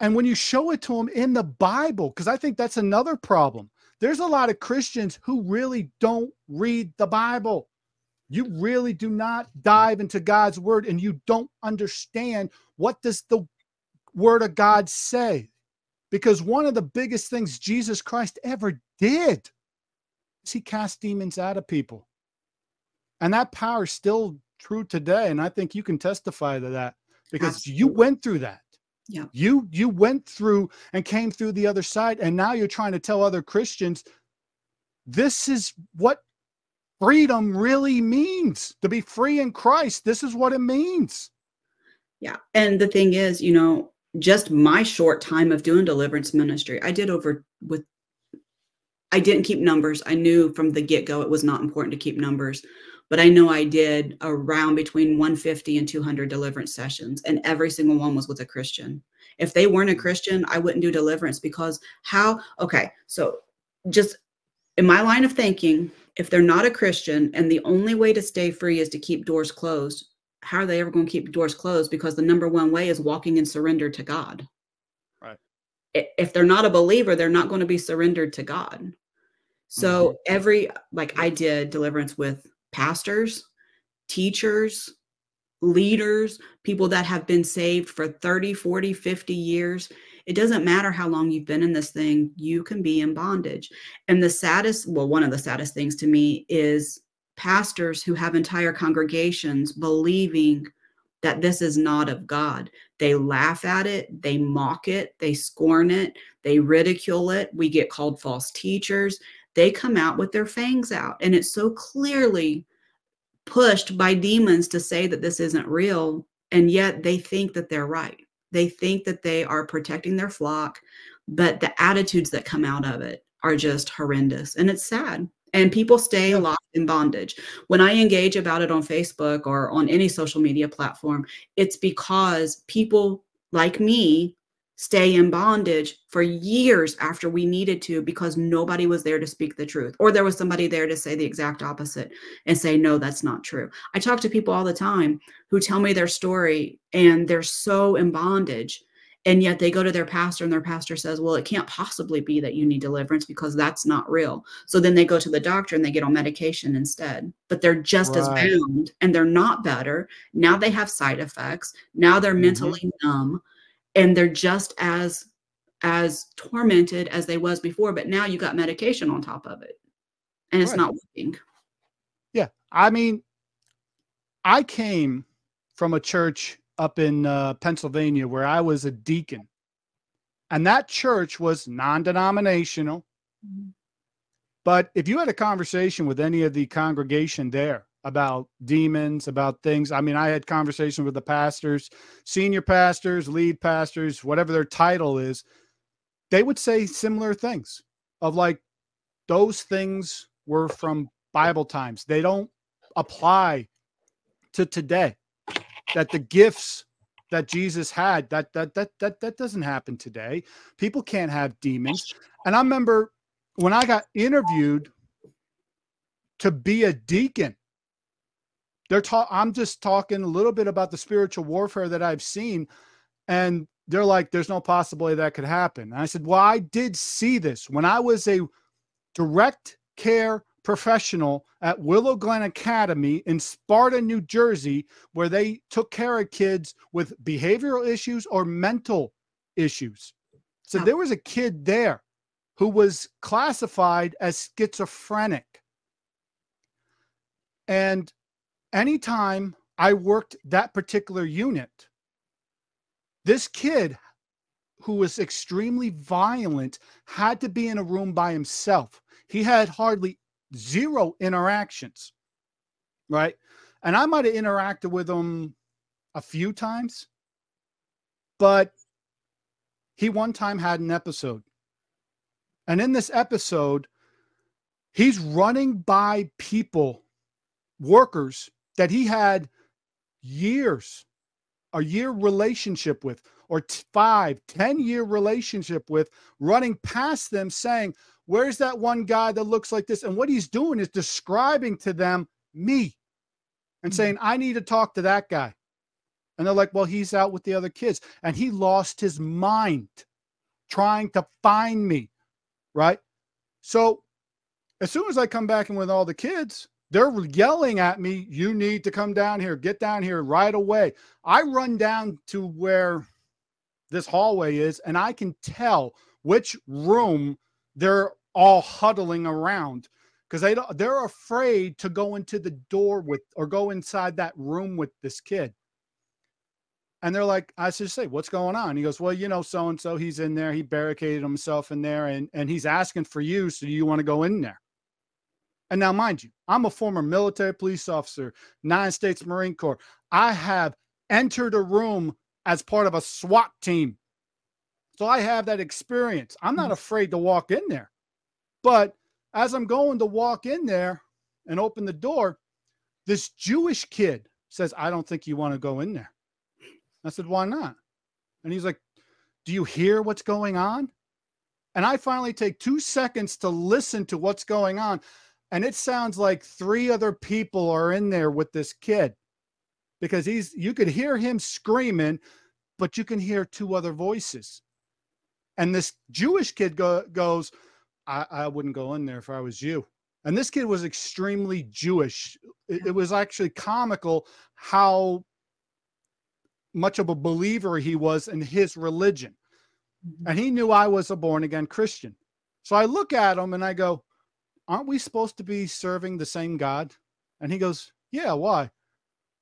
And when you show it to them in the Bible, because I think that's another problem. There's a lot of Christians who really don't read the Bible. You really do not dive into God's word and you don't understand what does the word of God say? Because one of the biggest things Jesus Christ ever did is he cast demons out of people. And that power is still true today. And I think you can testify to that because Absolutely. you went through that. Yeah. You you went through and came through the other side. And now you're trying to tell other Christians this is what freedom really means to be free in Christ. This is what it means. Yeah. And the thing is, you know, just my short time of doing deliverance ministry, I did over with I didn't keep numbers. I knew from the get-go it was not important to keep numbers, but I know I did around between 150 and 200 deliverance sessions and every single one was with a Christian. If they weren't a Christian, I wouldn't do deliverance because how okay, so just in my line of thinking, if they're not a Christian and the only way to stay free is to keep doors closed, how are they ever going to keep doors closed? Because the number one way is walking in surrender to God. Right. If they're not a believer, they're not going to be surrendered to God. So mm-hmm. every like I did deliverance with pastors, teachers, leaders, people that have been saved for 30, 40, 50 years. It doesn't matter how long you've been in this thing, you can be in bondage. And the saddest, well, one of the saddest things to me is pastors who have entire congregations believing that this is not of God. They laugh at it, they mock it, they scorn it, they ridicule it. We get called false teachers. They come out with their fangs out. And it's so clearly pushed by demons to say that this isn't real. And yet they think that they're right. They think that they are protecting their flock, but the attitudes that come out of it are just horrendous. And it's sad and people stay locked in bondage. When I engage about it on Facebook or on any social media platform, it's because people like me stay in bondage for years after we needed to because nobody was there to speak the truth or there was somebody there to say the exact opposite and say no that's not true. I talk to people all the time who tell me their story and they're so in bondage and yet they go to their pastor and their pastor says well it can't possibly be that you need deliverance because that's not real. So then they go to the doctor and they get on medication instead but they're just right. as bound and they're not better. Now they have side effects. Now they're mm-hmm. mentally numb and they're just as as tormented as they was before but now you got medication on top of it and it's right. not working yeah i mean i came from a church up in uh, Pennsylvania where I was a deacon. And that church was non denominational. Mm-hmm. But if you had a conversation with any of the congregation there about demons, about things, I mean, I had conversations with the pastors, senior pastors, lead pastors, whatever their title is, they would say similar things of like, those things were from Bible times. They don't apply to today that the gifts that Jesus had that that that that that doesn't happen today. People can't have demons. And I remember when I got interviewed to be a deacon. They're ta- I'm just talking a little bit about the spiritual warfare that I've seen and they're like there's no possibility that could happen. And I said, "Well, I did see this when I was a direct care professional at Willow Glen Academy in Sparta, New Jersey, where they took care of kids with behavioral issues or mental issues. So there was a kid there who was classified as schizophrenic. And anytime I worked that particular unit, this kid who was extremely violent had to be in a room by himself. He had hardly zero interactions, right? And I might have interacted with him a few times, but he one time had an episode. And in this episode, he's running by people, workers that he had years, a year relationship with, or t- five, ten year relationship with, running past them saying, Where's that one guy that looks like this? And what he's doing is describing to them me and Mhm. saying, I need to talk to that guy. And they're like, Well, he's out with the other kids. And he lost his mind trying to find me. Right. So as soon as I come back in with all the kids, they're yelling at me, You need to come down here, get down here right away. I run down to where this hallway is, and I can tell which room they're all huddling around because they they're afraid to go into the door with or go inside that room with this kid. And they're like, I should say, what's going on? He goes, Well, you know, so and so, he's in there. He barricaded himself in there and, and he's asking for you. So do you want to go in there? And now, mind you, I'm a former military police officer, nine States Marine Corps. I have entered a room as part of a SWAT team. So I have that experience. I'm not Mhm. afraid to walk in there. But as I'm going to walk in there and open the door, this Jewish kid says, I don't think you want to go in there. I said, Why not? And he's like, Do you hear what's going on? And I finally take two seconds to listen to what's going on. And it sounds like three other people are in there with this kid because he's, you could hear him screaming, but you can hear two other voices. And this Jewish kid go, goes, I, I wouldn't go in there if I was you. And this kid was extremely Jewish. It, it was actually comical how much of a believer he was in his religion. Mhm. And he knew I was a born again Christian. So I look at him and I go, Aren't we supposed to be serving the same God? And he goes, Yeah, why?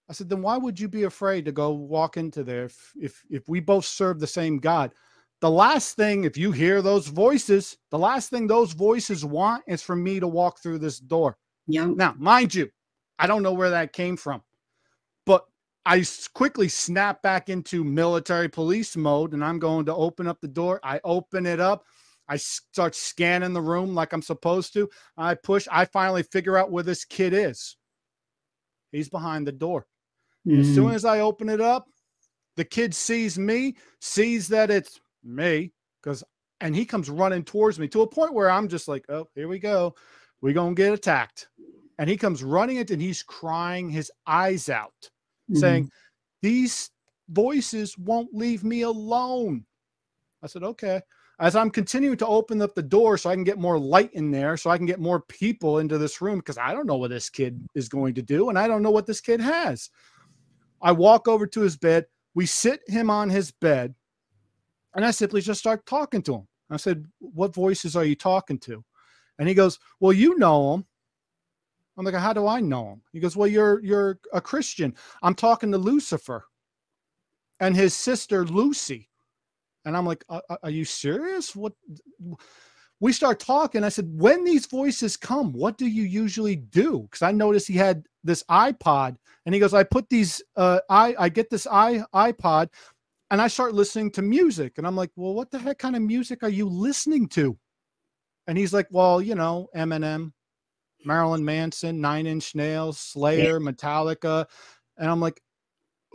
I said, Then why would you be afraid to go walk into there if, if, if we both serve the same God? The last thing, if you hear those voices, the last thing those voices want is for me to walk through this door. Yeah. Now, mind you, I don't know where that came from, but I quickly snap back into military police mode and I'm going to open up the door. I open it up. I start scanning the room like I'm supposed to. I push. I finally figure out where this kid is. He's behind the door. As soon Mm. as I open it up, the kid sees me, sees that it's me, because and he comes running towards me to a point where I'm just like, oh, here we go. We're gonna get attacked. And he comes running it and he's crying his eyes out, saying, These voices won't leave me alone. I said, okay. As I'm continuing to open up the door so I can get more light in there, so I can get more people into this room, because I don't know what this kid is going to do, and I don't know what this kid has. I walk over to his bed. We sit him on his bed, and I simply just start talking to him. I said, What voices are you talking to? And he goes, Well, you know him. I'm like, How do I know him? He goes, Well, you're you're a Christian. I'm talking to Lucifer and his sister Lucy. And I'm like, "Are- you serious? What? We start talking. I said, When these voices come, what do you usually do? Because I noticed he had this iPod, and he goes, I put these, uh, I I get this i iPod, and I start listening to music. And I'm like, Well, what the heck kind of music are you listening to? And he's like, Well, you know, Eminem, Marilyn Manson, Nine Inch Nails, Slayer, Metallica. And I'm like,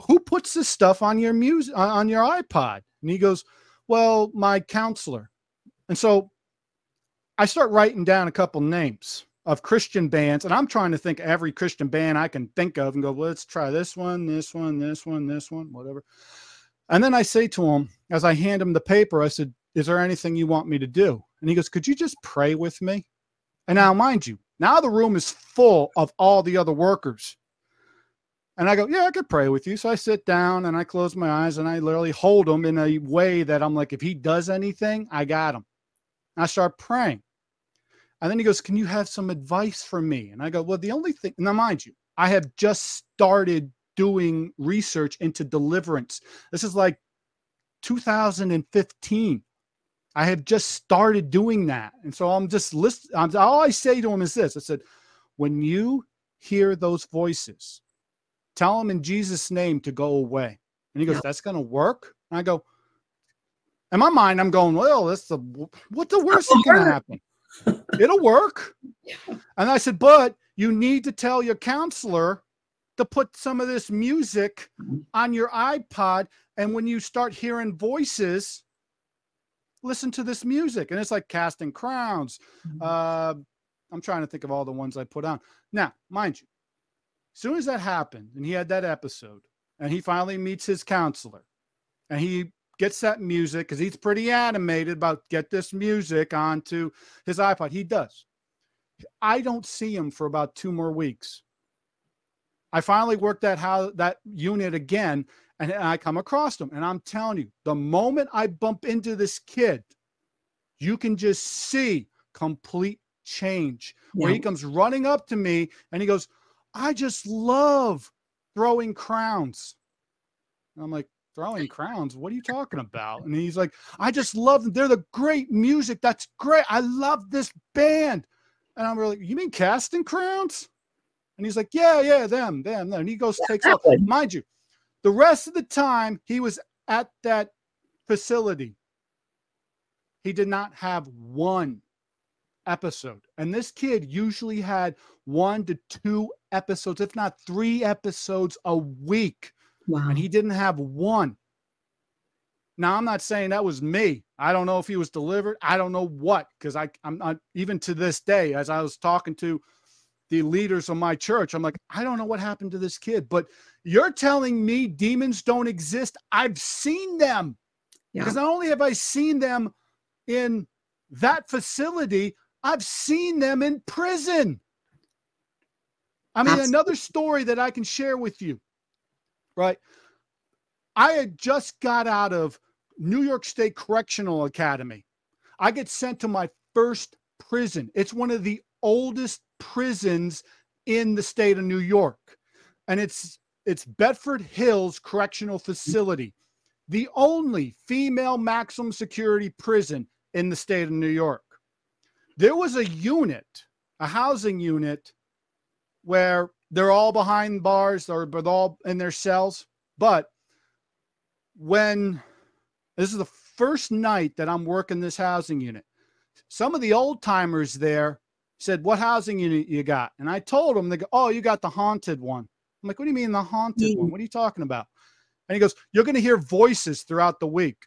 who puts this stuff on your music on your iPod? And he goes, Well, my counselor. And so I start writing down a couple names of Christian bands, and I'm trying to think every Christian band I can think of and go, well, let's try this one, this one, this one, this one, whatever. And then I say to him, as I hand him the paper, I said, Is there anything you want me to do? And he goes, Could you just pray with me? And now, mind you, now the room is full of all the other workers. And I go, Yeah, I could pray with you. So I sit down and I close my eyes and I literally hold him in a way that I'm like, if he does anything, I got him. And I start praying. And then he goes, Can you have some advice for me? And I go, Well, the only thing, now mind you, I have just started doing research into deliverance. This is like 2015. I have just started doing that. And so I'm just list I'm, all I say to him is this. I said, when you hear those voices, tell him in Jesus' name to go away. And he goes, That's gonna work. And I go, in my mind, I'm going, well, that's the what the worst is gonna happen. It'll work. And I said, but you need to tell your counselor to put some of this music Mm-hmm. on your iPod. And when you start hearing voices, listen to this music. And it's like casting crowns. Mhm. Uh, I'm trying to think of all the ones I put on. Now, mind you, soon as that happened and he had that episode and he finally meets his counselor and he gets that music because he's pretty animated about get this music onto his iPod. He does. I don't see him for about two more weeks. I finally worked that how that unit again, and I come across him, and I'm telling you, the moment I bump into this kid, you can just see complete change. Where he comes running up to me and he goes, "I just love throwing crowns." And I'm like, "Throwing crowns? What are you talking about?" And he's like, "I just love them. They're the great music. That's great. I love this band." And I'm really, "You mean casting crowns?" And he's like, "Yeah, yeah, them, them, them." And he goes, takes off. Mind you, the rest of the time he was at that facility, he did not have one episode. And this kid usually had one to two episodes, if not three episodes a week. Wow. And he didn't have one. Now, I'm not saying that was me. I don't know if he was delivered. I don't know what, because I I'm not even to this day, as I was talking to the leaders of my church, I'm like, I don't know what happened to this kid, but you're telling me demons don't exist. I've seen them yeah. because not only have I seen them in that facility, I've seen them in prison. I mean, Absolutely. another story that I can share with you, right? I had just got out of New York State Correctional Academy. I get sent to my first prison. It's one of the oldest prisons in the state of New York. And it's it's Bedford Hills Correctional Facility, the only female maximum security prison in the state of New York. There was a unit, a housing unit where they're all behind bars or but all in their cells. But when this is the first night that I'm working this housing unit, some of the old timers there said, What housing unit you got? And I told them, they go, Oh, you got the haunted one. I'm like, What do you mean the haunted one? Mm. What are you talking about? And he goes, You're going to hear voices throughout the week,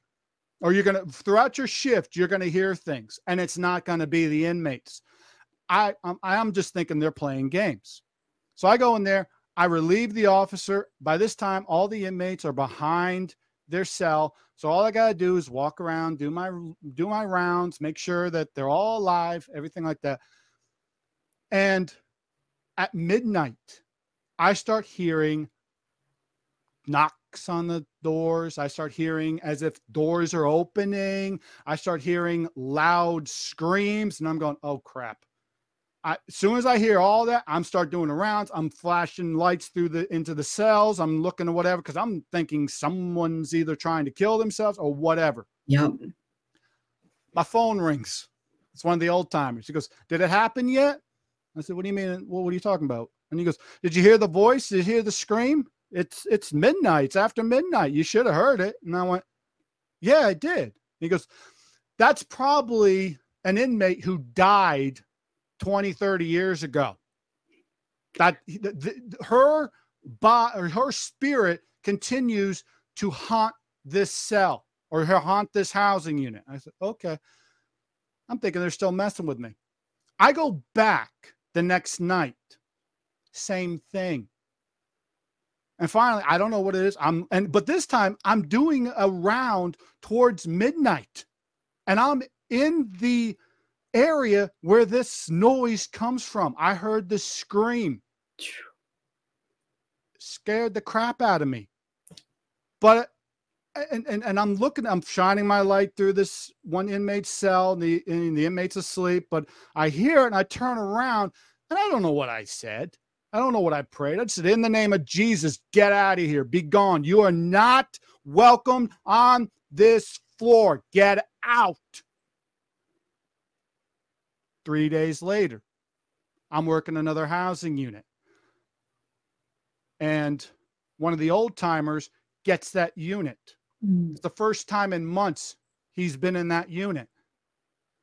or you're going to, throughout your shift, you're going to hear things, and it's not going to be the inmates. I, um, I'm, I'm just thinking they're playing games. So I go in there, I relieve the officer. By this time, all the inmates are behind their cell. So all I gotta do is walk around, do my do my rounds, make sure that they're all alive, everything like that. And at midnight, I start hearing knocks on the doors. I start hearing as if doors are opening. I start hearing loud screams, and I'm going, "Oh crap!" I, as soon as I hear all that, I'm start doing the rounds. I'm flashing lights through the into the cells. I'm looking at whatever because I'm thinking someone's either trying to kill themselves or whatever. Yep. My phone rings. It's one of the old timers. He goes, "Did it happen yet?" I said, "What do you mean? What are you talking about?" And he goes, "Did you hear the voice? Did you hear the scream? It's it's midnight. It's after midnight. You should have heard it." And I went, "Yeah, I did." He goes, "That's probably an inmate who died 20, 30 years ago. That the, the, her body or her spirit continues to haunt this cell or her haunt this housing unit. I said, okay. I'm thinking they're still messing with me. I go back the next night, same thing. And finally, I don't know what it is. I'm and but this time I'm doing a round towards midnight. And I'm in the area where this noise comes from. I heard the scream. Scared the crap out of me. But and, and and I'm looking, I'm shining my light through this one inmate's cell, and the and the inmate's asleep, but I hear it and I turn around and I don't know what I said. I don't know what I prayed. I said, In the name of Jesus, get out of here. Be gone. You are not welcome on this floor. Get out. Three days later, I'm working another housing unit. And one of the old timers gets that unit. Mm. It's the first time in months he's been in that unit.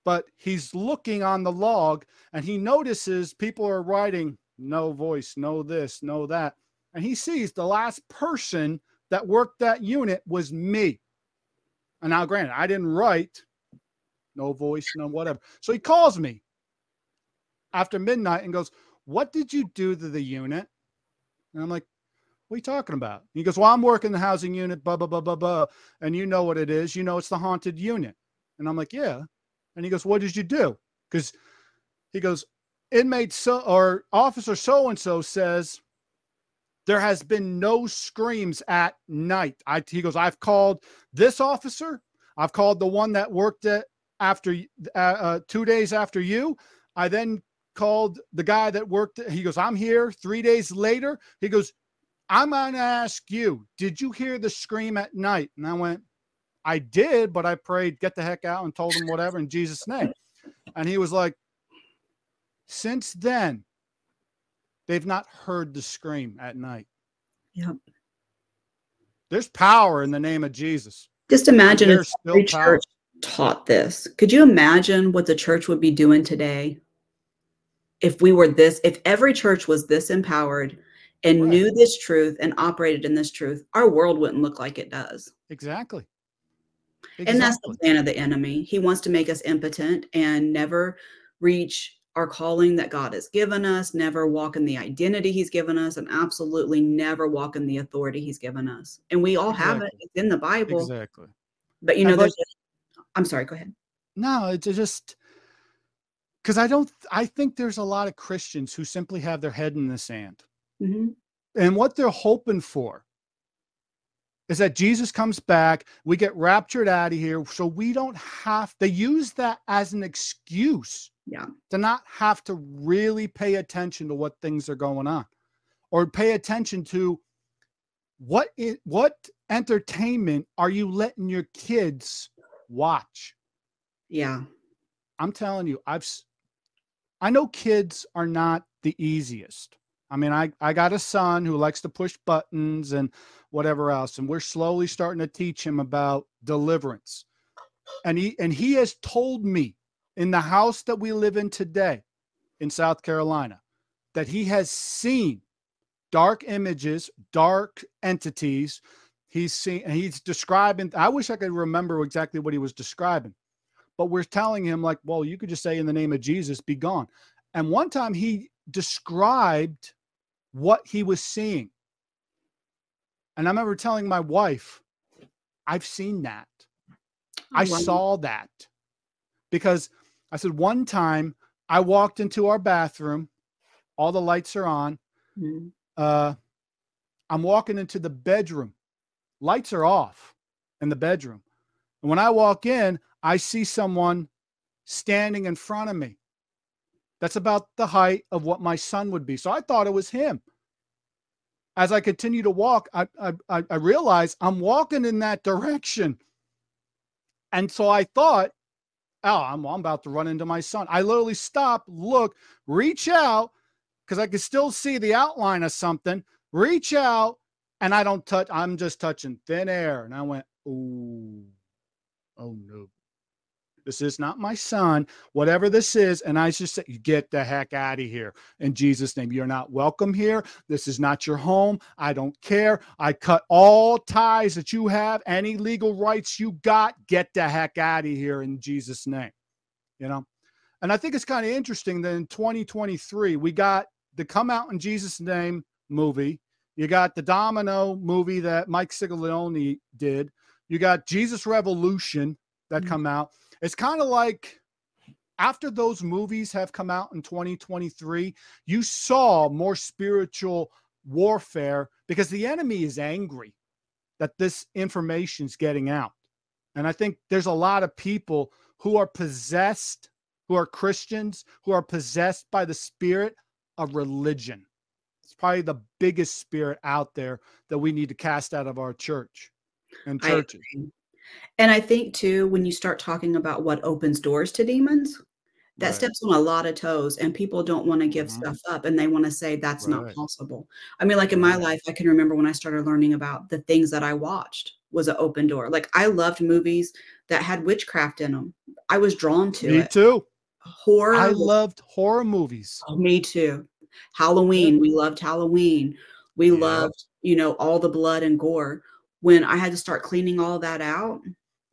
But he's looking on the log and he notices people are writing no voice, no this, no that. And he sees the last person that worked that unit was me. And now, granted, I didn't write no voice, no whatever. So he calls me after midnight and goes, What did you do to the unit? And I'm like, What are you talking about? He goes, Well, I'm working the housing unit, blah, blah, blah, blah, blah. And you know what it is. You know, it's the haunted unit. And I'm like, Yeah. And he goes, What did you do? Because he goes, Inmate so or officer so and so says there has been no screams at night. I, he goes, I've called this officer. I've called the one that worked at after uh, uh, two days after you. I then called the guy that worked. He goes, I'm here. Three days later, he goes, I'm going to ask you, did you hear the scream at night? And I went, I did, but I prayed, get the heck out, and told him whatever in Jesus' name. And he was like, since then, they've not heard the scream at night. Yep. There's power in the name of Jesus. Just imagine if every power. church taught this. Could you imagine what the church would be doing today if we were this, if every church was this empowered and Right. knew this truth and operated in this truth? Our world wouldn't look like it does. Exactly. And that's the plan of the enemy. He wants to make us impotent and never reach our calling that God has given us, never walk in the identity He's given us, and absolutely never walk in the authority He's given us. And we all have it. It's in the Bible. Exactly. But you know, but- there's I'm sorry, go ahead. No, it's just because I don't. I think there's a lot of Christians who simply have their head in the sand, Mhm. and what they're hoping for is that Jesus comes back, we get raptured out of here, so we don't have. They use that as an excuse Yeah. to not have to really pay attention to what things are going on, or pay attention to what it, what entertainment are you letting your kids watch. Yeah. I'm telling you, I've I know kids are not the easiest. I mean, I I got a son who likes to push buttons and whatever else, and we're slowly starting to teach him about deliverance. And he and he has told me in the house that we live in today in South Carolina that he has seen dark images, dark entities. He's seen and he's describing I wish I could remember exactly what he was describing but we're telling him like well you could just say in the name of jesus be gone and one time he described what he was seeing and i remember telling my wife i've seen that i wow. saw that because i said one time i walked into our bathroom all the lights are on Mhm. uh i'm walking into the bedroom. Lights are off in the bedroom. And when i walk in i see someone standing in front of me. That's about the height of what my son would be. So i thought it was him. As i continue to walk i, I I realize i'm walking in that direction. And so i thought oh I'm, I'm about to run into my son i literally stop look reach out because I could still see the outline of something, reach out, and I don't touch, I'm just touching thin air. And I went, Ooh, oh no. This is not my son, whatever this is. And I just said, Get the heck out of here in Jesus' name. You're not welcome here. This is not your home. I don't care. I cut all ties that you have, any legal rights you got. Get the heck out of here in Jesus' name. You know? And I think it's kind of interesting that in 2023, we got the Come Out in Jesus' Name movie. You got the Domino movie that Mike Ciglione did. You got Jesus Revolution that Mhm. come out. It's kind of like after those movies have come out in 2023, you saw more spiritual warfare because the enemy is angry that this information is getting out. And I think there's a lot of people who are possessed, who are Christians, who are possessed by the spirit of religion. It's probably the biggest spirit out there that we need to cast out of our church and churches. And I think too, when you start talking about what opens doors to demons, that Right. steps on a lot of toes and people don't want to give Mhm. stuff up and they want to say that's not possible. I mean, like in my life, I can remember when I started learning about the things that I watched was an open door. Like I loved movies that had witchcraft in them. I was drawn to Me it. too. Horror. I loved horror movies. Oh, me too. Halloween, we loved Halloween. We Yep. loved, you know, all the blood and gore. When I had to start cleaning all that out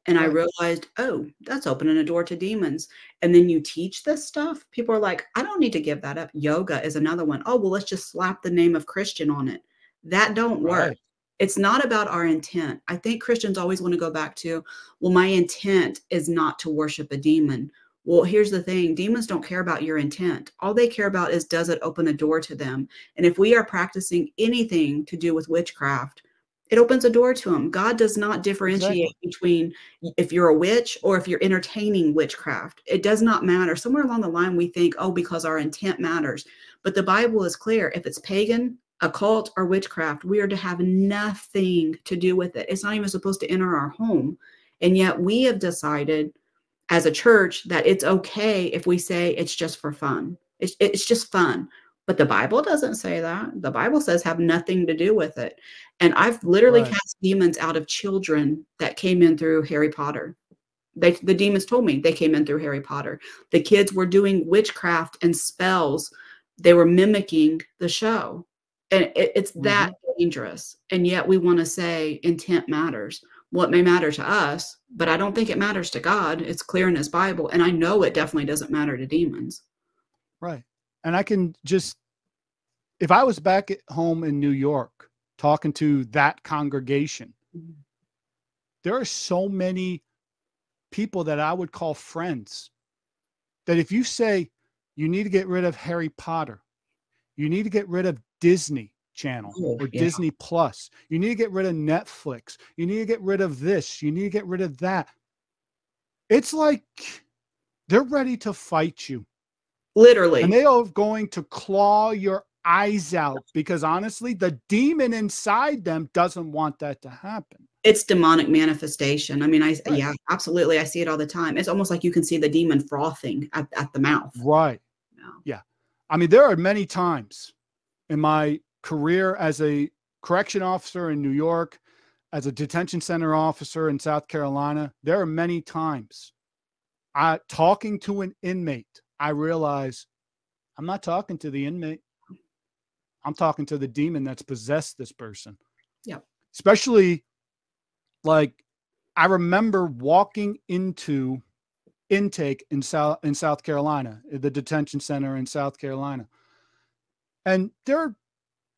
and I realized, oh, that's opening a door to demons. And then you teach this stuff, people are like, I don't need to give that up. Yoga is another one. Oh, well, let's just slap the name of Christian on it. That don't work. Right. It's not about our intent. I think Christians always want to go back to, well, my intent is not to worship a demon. Well, here's the thing demons don't care about your intent. All they care about is does it open a door to them? And if we are practicing anything to do with witchcraft, it opens a door to them. God does not differentiate Exactly. between if you're a witch or if you're entertaining witchcraft. It does not matter. Somewhere along the line, we think, oh, because our intent matters. But the Bible is clear. If it's pagan, occult, or witchcraft, we are to have nothing to do with it. It's not even supposed to enter our home. And yet we have decided as a church that it's okay if we say it's just for fun. It's, it's just fun. But the Bible doesn't say that. The Bible says have nothing to do with it. And I've literally Right. cast demons out of children that came in through Harry Potter. They, the demons told me they came in through Harry Potter. The kids were doing witchcraft and spells. They were mimicking the show. And it, it's that mm-hmm. dangerous. And yet we want to say intent matters. Well, it may matter to us, but I don't think it matters to God. It's clear in his Bible. And I know it definitely doesn't matter to demons. Right. And I can just, if I was back at home in New York talking to that congregation, Mhm. there are so many people that I would call friends that if you say you need to get rid of Harry Potter, you need to get rid of Disney Channel Oh, or yeah. Disney Plus, you need to get rid of Netflix, you need to get rid of this, you need to get rid of that. It's like they're ready to fight you. Literally. And they are going to claw your eyes out because honestly, the demon inside them doesn't want that to happen. it's demonic manifestation. I mean, I Right. yeah, absolutely. I see it all the time. It's almost like you can see the demon frothing at, at the mouth. Right. Yeah. I mean, there are many times in my career as a correction officer in New York, as a detention center officer in South Carolina, there are many times I talking to an inmate, I realize I'm not talking to the inmate. I'm talking to the demon that's possessed this person. Yeah. Especially like I remember walking into intake in South in South Carolina, uh, the detention center in South Carolina. And there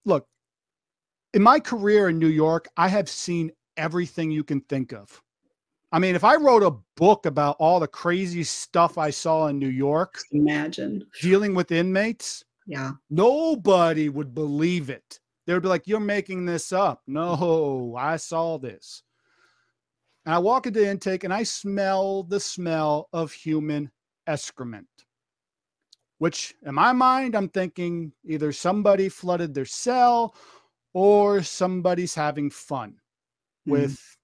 look, in my career in New York, I have seen everything you can think of. I mean, if I wrote a book about all the crazy stuff I saw in New York Imagine. dealing with inmates, Yeah. nobody would believe it. They would be like, You're making this up. No, I saw this. And I walk into the intake and I smell the smell of human excrement, which in my mind, I'm thinking either somebody flooded their cell or somebody's having fun Mhm. with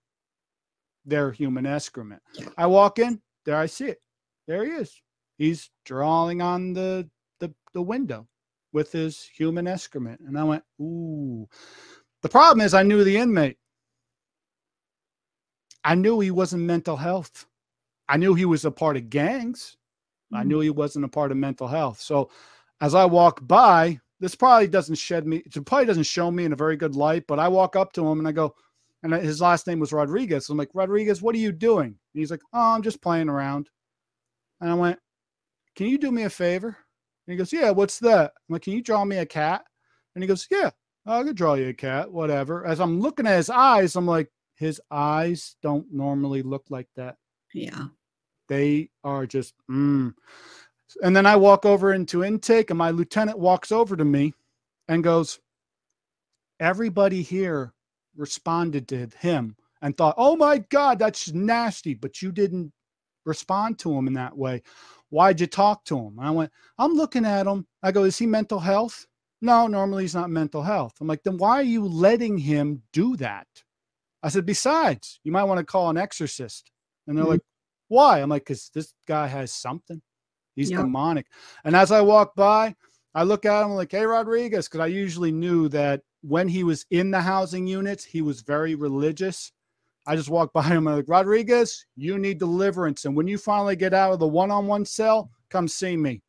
their human excrement. I walk in, there I see it. There he is. He's drawing on the the, the window with his human excrement. And I went, ooh. The problem is I knew the inmate. I knew he wasn't mental health. I knew he was a part of gangs. I Mhm. knew he wasn't a part of mental health. So as I walk by, this probably doesn't shed me, it probably doesn't show me in a very good light, but I walk up to him and I go, and his last name was Rodriguez. I'm like, Rodriguez, what are you doing? And he's like, Oh, I'm just playing around. And I went, Can you do me a favor? And he goes, Yeah, what's that? I'm like, Can you draw me a cat? And he goes, Yeah, I could draw you a cat, whatever. As I'm looking at his eyes, I'm like, His eyes don't normally look like that. Yeah. They are just, mm. and then I walk over into intake, and my lieutenant walks over to me and goes, Everybody here responded to him and thought, Oh my God, that's nasty, but you didn't respond to him in that way. Why'd you talk to him? And I went, I'm looking at him. I go, Is he mental health? No, normally he's not mental health. I'm like, then why are you letting him do that? I said, besides, you might want to call an exorcist. And they're Mhm. like, why? I'm like, because this guy has something. He's Yep. demonic. And as I walk by, I look at him like, hey, Rodriguez, because I usually knew that when he was in the housing units, he was very religious. I just walked by him and I'm like, Rodriguez, you need deliverance. And when you finally get out of the one on one cell, come see me.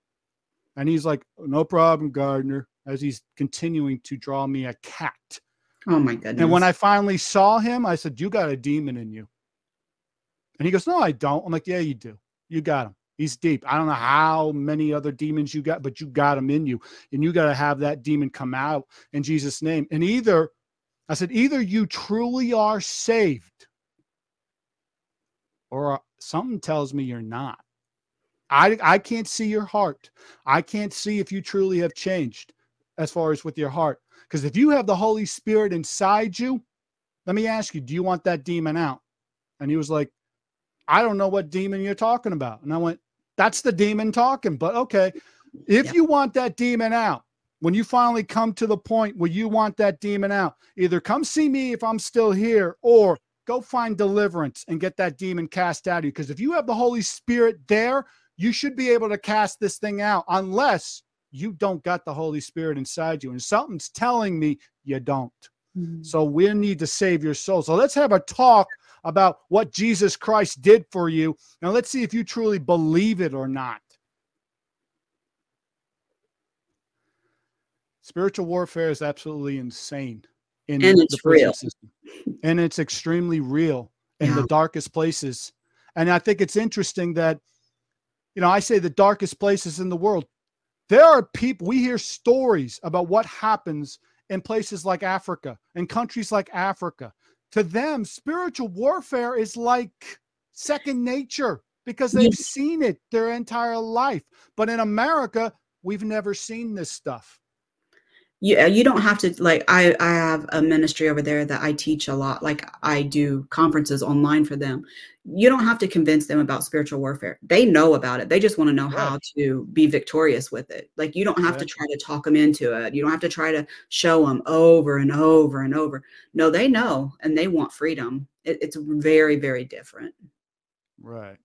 And he's like, no problem, Gardner, as he's continuing to draw me a cat. Oh my goodness. And when I finally saw him, I said, You got a demon in you. And he goes, No, I don't. I'm like, Yeah, you do. You got him. He's deep. I don't know how many other demons you got, but you got him in you. And you got to have that demon come out in Jesus' name. And either, I said, either you truly are saved or uh, something tells me you're not. I, I can't see your heart. I can't see if you truly have changed as far as with your heart. Because if you have the Holy Spirit inside you, let me ask you, do you want that demon out? And he was like, I don't know what demon you're talking about. And I went, That's the demon talking. But okay, if Yeah. you want that demon out, when you finally come to the point where you want that demon out, either come see me if I'm still here or go find deliverance and get that demon cast out of you. Because if you have the Holy Spirit there, you should be able to cast this thing out unless you don't got the Holy Spirit inside you. And something's telling me you don't. Mhm. So we need to save your soul. So let's have a talk about what Jesus Christ did for you. And let's see if you truly believe it or not. Spiritual warfare is absolutely insane in And the it's prison real. system. And it's extremely real in Yeah. the darkest places. And I think it's interesting that, you know, I say the darkest places in the world. There are people, we hear stories about what happens in places like Africa and countries like Africa. To them, spiritual warfare is like second nature because they've Yeah. seen it their entire life. But in America, we've never seen this stuff. Yeah uh, you don't have to like i i have a ministry over there that i teach a lot like i do conferences online for them. You don't have to convince them about spiritual warfare. They know about it. They just want to know how to be victorious with it. Like you don't have to try to talk them into it. You don't have to try to show them over and over and over. No they know and they want freedom. It, it's very very different. Right.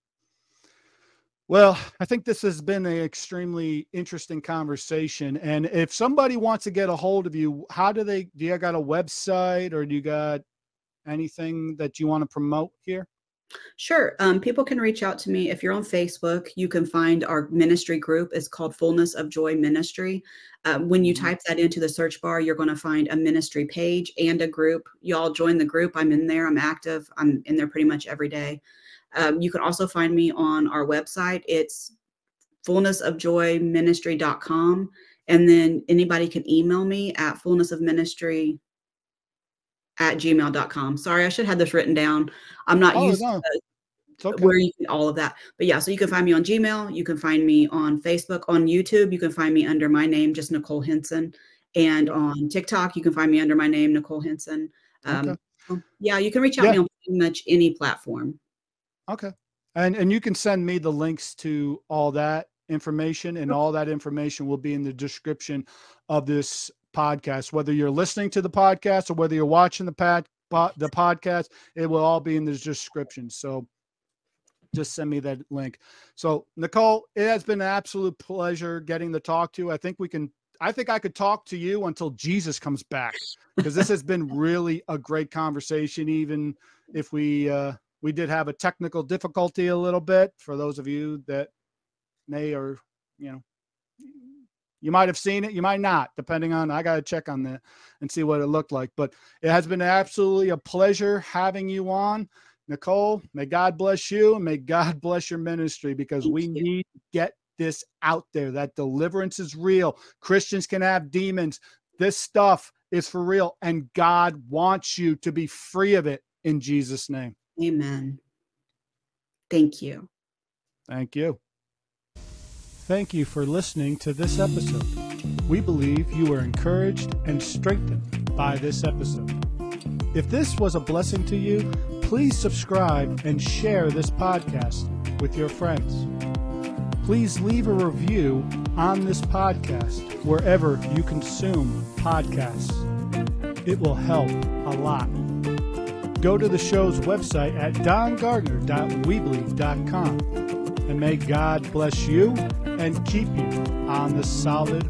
Well, I think this has been an extremely interesting conversation. And if somebody wants to get a hold of you, how do they? Do you got a website or do you got anything that you want to promote here? Sure. Um, people can reach out to me. If you're on Facebook, you can find our ministry group. It's called Fullness of Joy Ministry. Um, when you Mhm. type that into the search bar, you're going to find a ministry page and a group. Y'all join the group. I'm in there. I'm active. I'm in there pretty much every day. Um, you can also find me on our website. It's fullnessofjoyministry.com. And then anybody can email me at fullnessofministry at gmail.com. Sorry, I should have this written down. I'm not Oh, used no. It's okay. where you can all of that. But yeah, so you can find me on Gmail, you can find me on Facebook, on YouTube, you can find me under my name, just Nichole Henson, and on TikTok, you can find me under my name, Nichole Henson. Um, Okay. yeah, you can reach out Yeah. to me on pretty much any platform. Okay. And and you can send me the links to all that information and all that information will be in the description of this podcast. Whether you're listening to the podcast or whether you're watching the pad the podcast it will all be in the description. So just send me that link. So nichole it has been an absolute pleasure getting to talk to you. I think we can i think i could talk to you until jesus comes back because this has been really a great conversation even if we uh we did have a technical difficulty a little bit for those of you that may or you know you might have seen it you might not depending on i got to check on that and see what it looked like but it has been absolutely a pleasure having you on nichole may god bless you and may god bless your ministry because Thank we you. need to get this out there that deliverance is real christians can have demons this stuff is for real and god wants you to be free of it in jesus name Amen. Thank you. Thank you. Thank you for listening to this episode. We believe you were encouraged and strengthened by this episode. If this was a blessing to you, please subscribe and share this podcast with your friends. please leave a review on this podcast wherever you consume podcasts. It will help a lot. Go to the show's website at dongardner.weebly.com and may God bless you and keep you on the solid